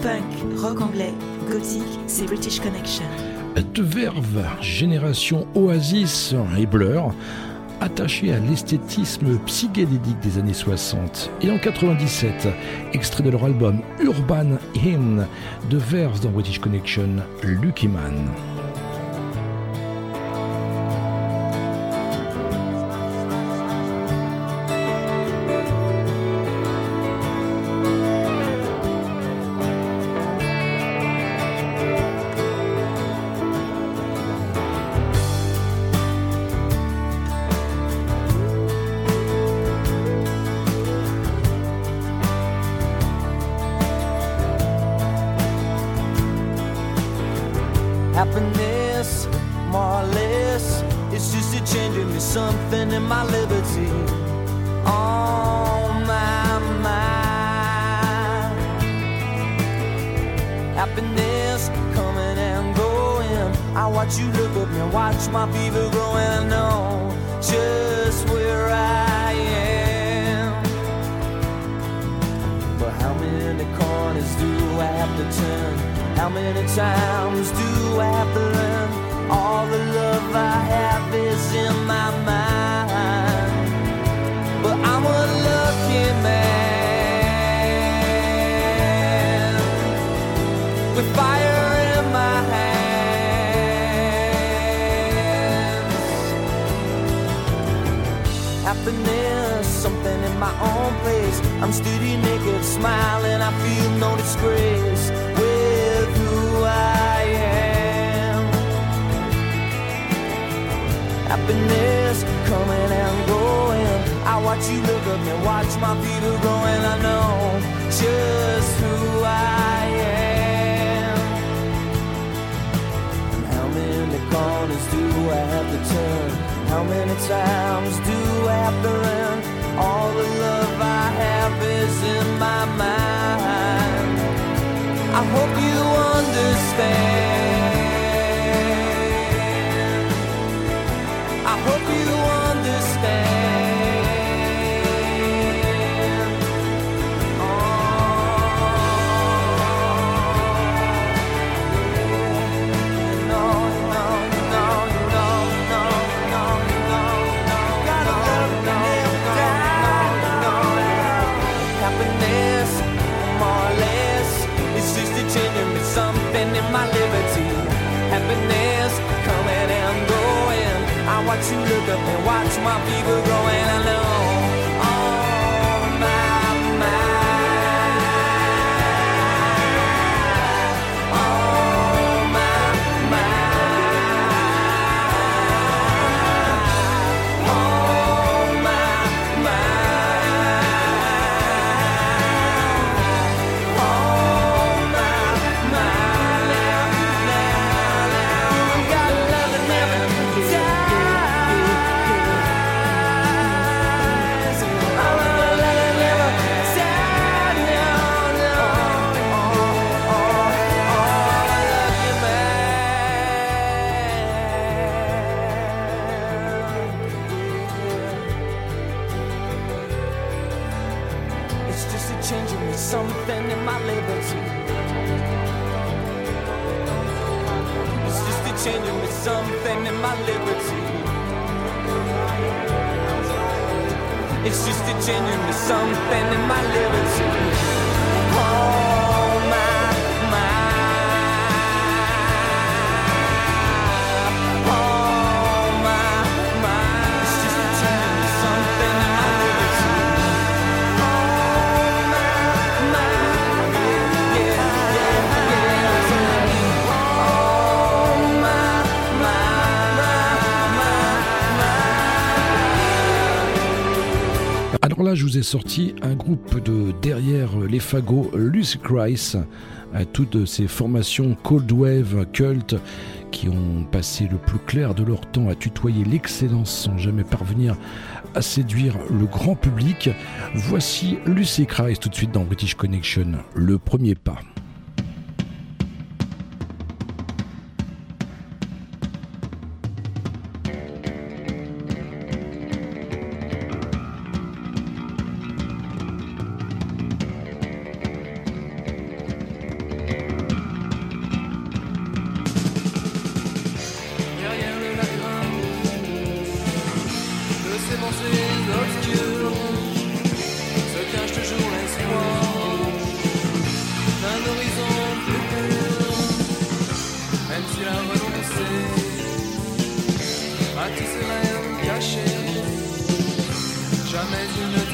Punk, Rock anglais, Gothique, c'est British Connection. De verve, génération Oasis et Blur, attaché à l'esthétisme psychédélique des années 60. Et en 97, extrait de leur album Urban Hymn, de Verve dans British Connection, Lucky Man. happiness, something in my own place. I'm steady naked, smiling, I feel no disgrace with who I am. Happiness coming and going. I watch you look at me, watch my feet are growing. I know just who I am. And how many corners do I have to turn? How many times do I have to run? All the love I have is in my mind. I hope you understand. I hope you my fever It's just a of something in my liberty. Là, je vous ai sorti un groupe de derrière les fagots, Lucy Christ, à toutes ces formations Cold Wave, Cult, qui ont passé le plus clair de leur temps à tutoyer l'excellence sans jamais parvenir à séduire le grand public. Voici Lucy Christ tout de suite dans British Connection, le premier pas. À tous ses rêves cachés, jamais il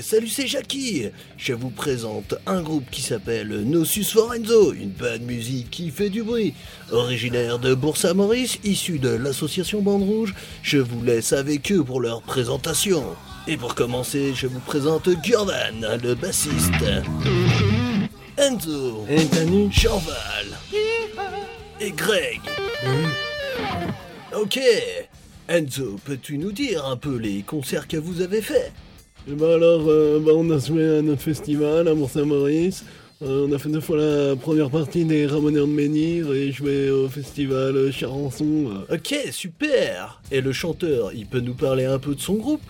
Salut, c'est Jackie. Je vous présente un groupe qui s'appelle Nosus Forenzo, une bande musique qui fait du bruit. Originaire de Boursa-Maurice, issu de l'association Bande Rouge, je vous laisse avec eux pour leur présentation. Et pour commencer, je vous présente Gurvan, le bassiste. Enzo. Jean-Val. Et Greg. Ok. Enzo, peux-tu nous dire un peu les concerts que vous avez faits? Et bah alors, euh, bah on a joué à notre festival à Mont-Saint-Maurice. Euh, on a fait deux fois la première partie des Ramoneurs de Menhir et joué au festival Charançon. Ok, super Et le chanteur, il peut nous parler un peu de son groupe?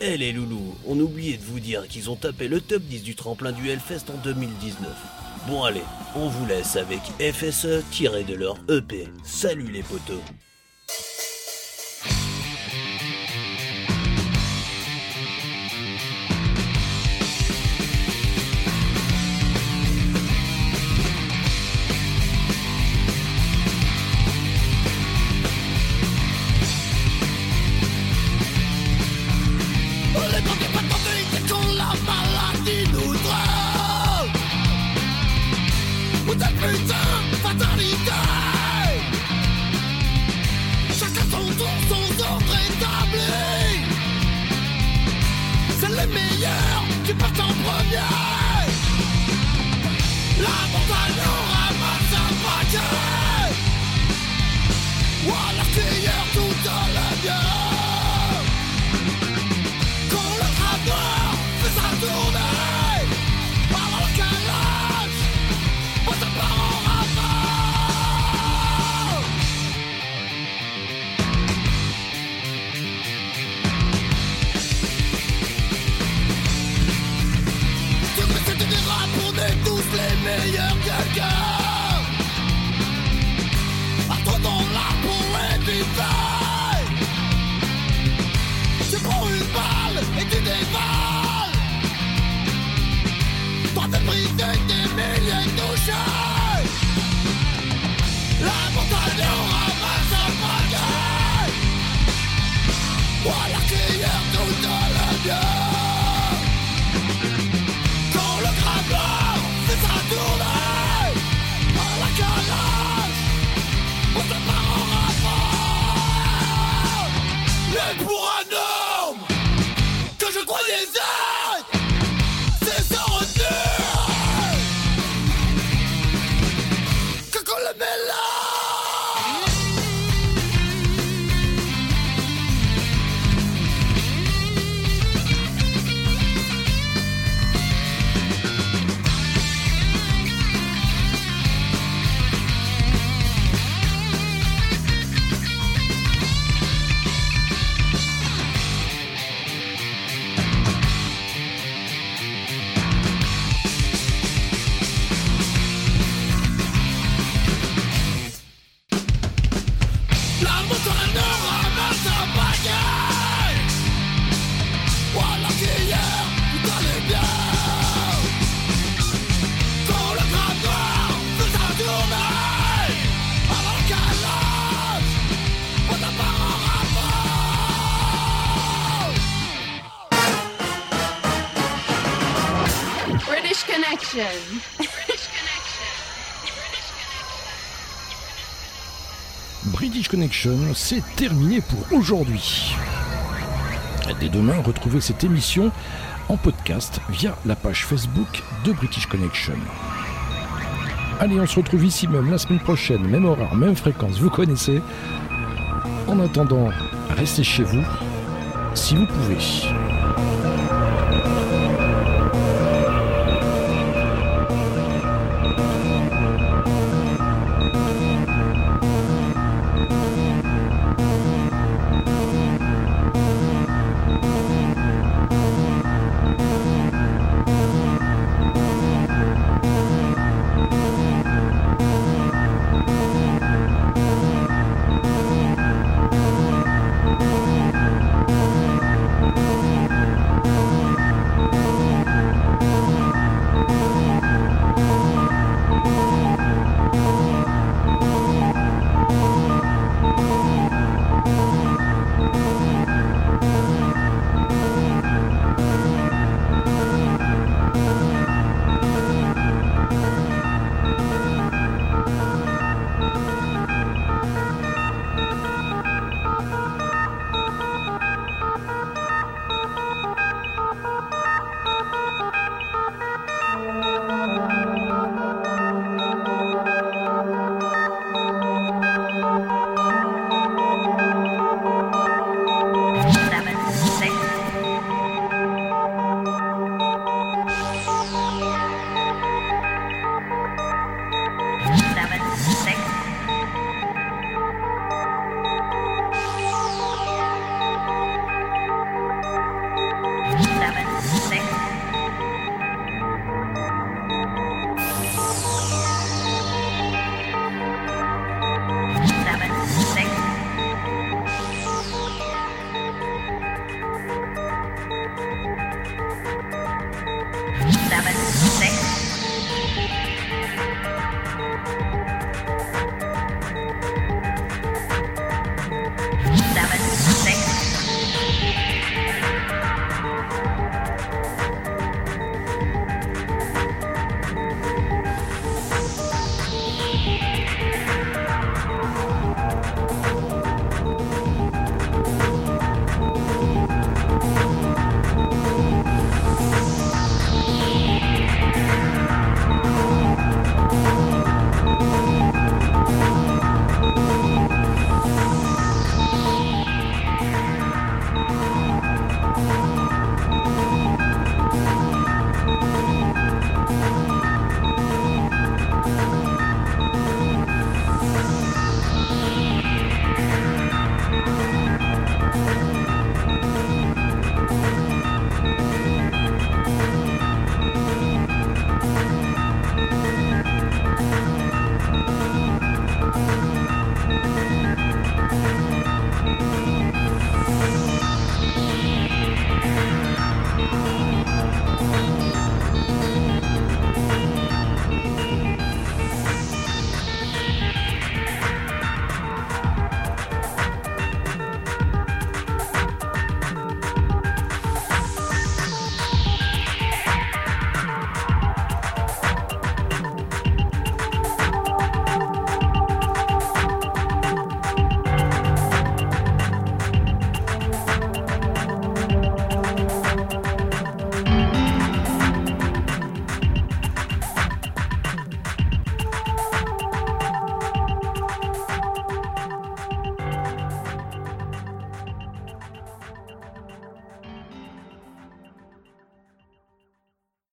Eh les loulous, on oubliait de vous dire qu'ils ont tapé le top 10 du tremplin du Hellfest en 2019. Bon allez, on vous laisse avec FSE tiré de leur EP. Salut les potos C'est terminé pour aujourd'hui. Dès demain, retrouvez cette émission en podcast via la page Facebook de British Connection. Allez, on se retrouve ici même la semaine prochaine, même horaire, même fréquence, vous connaissez. En attendant, restez chez vous si vous pouvez.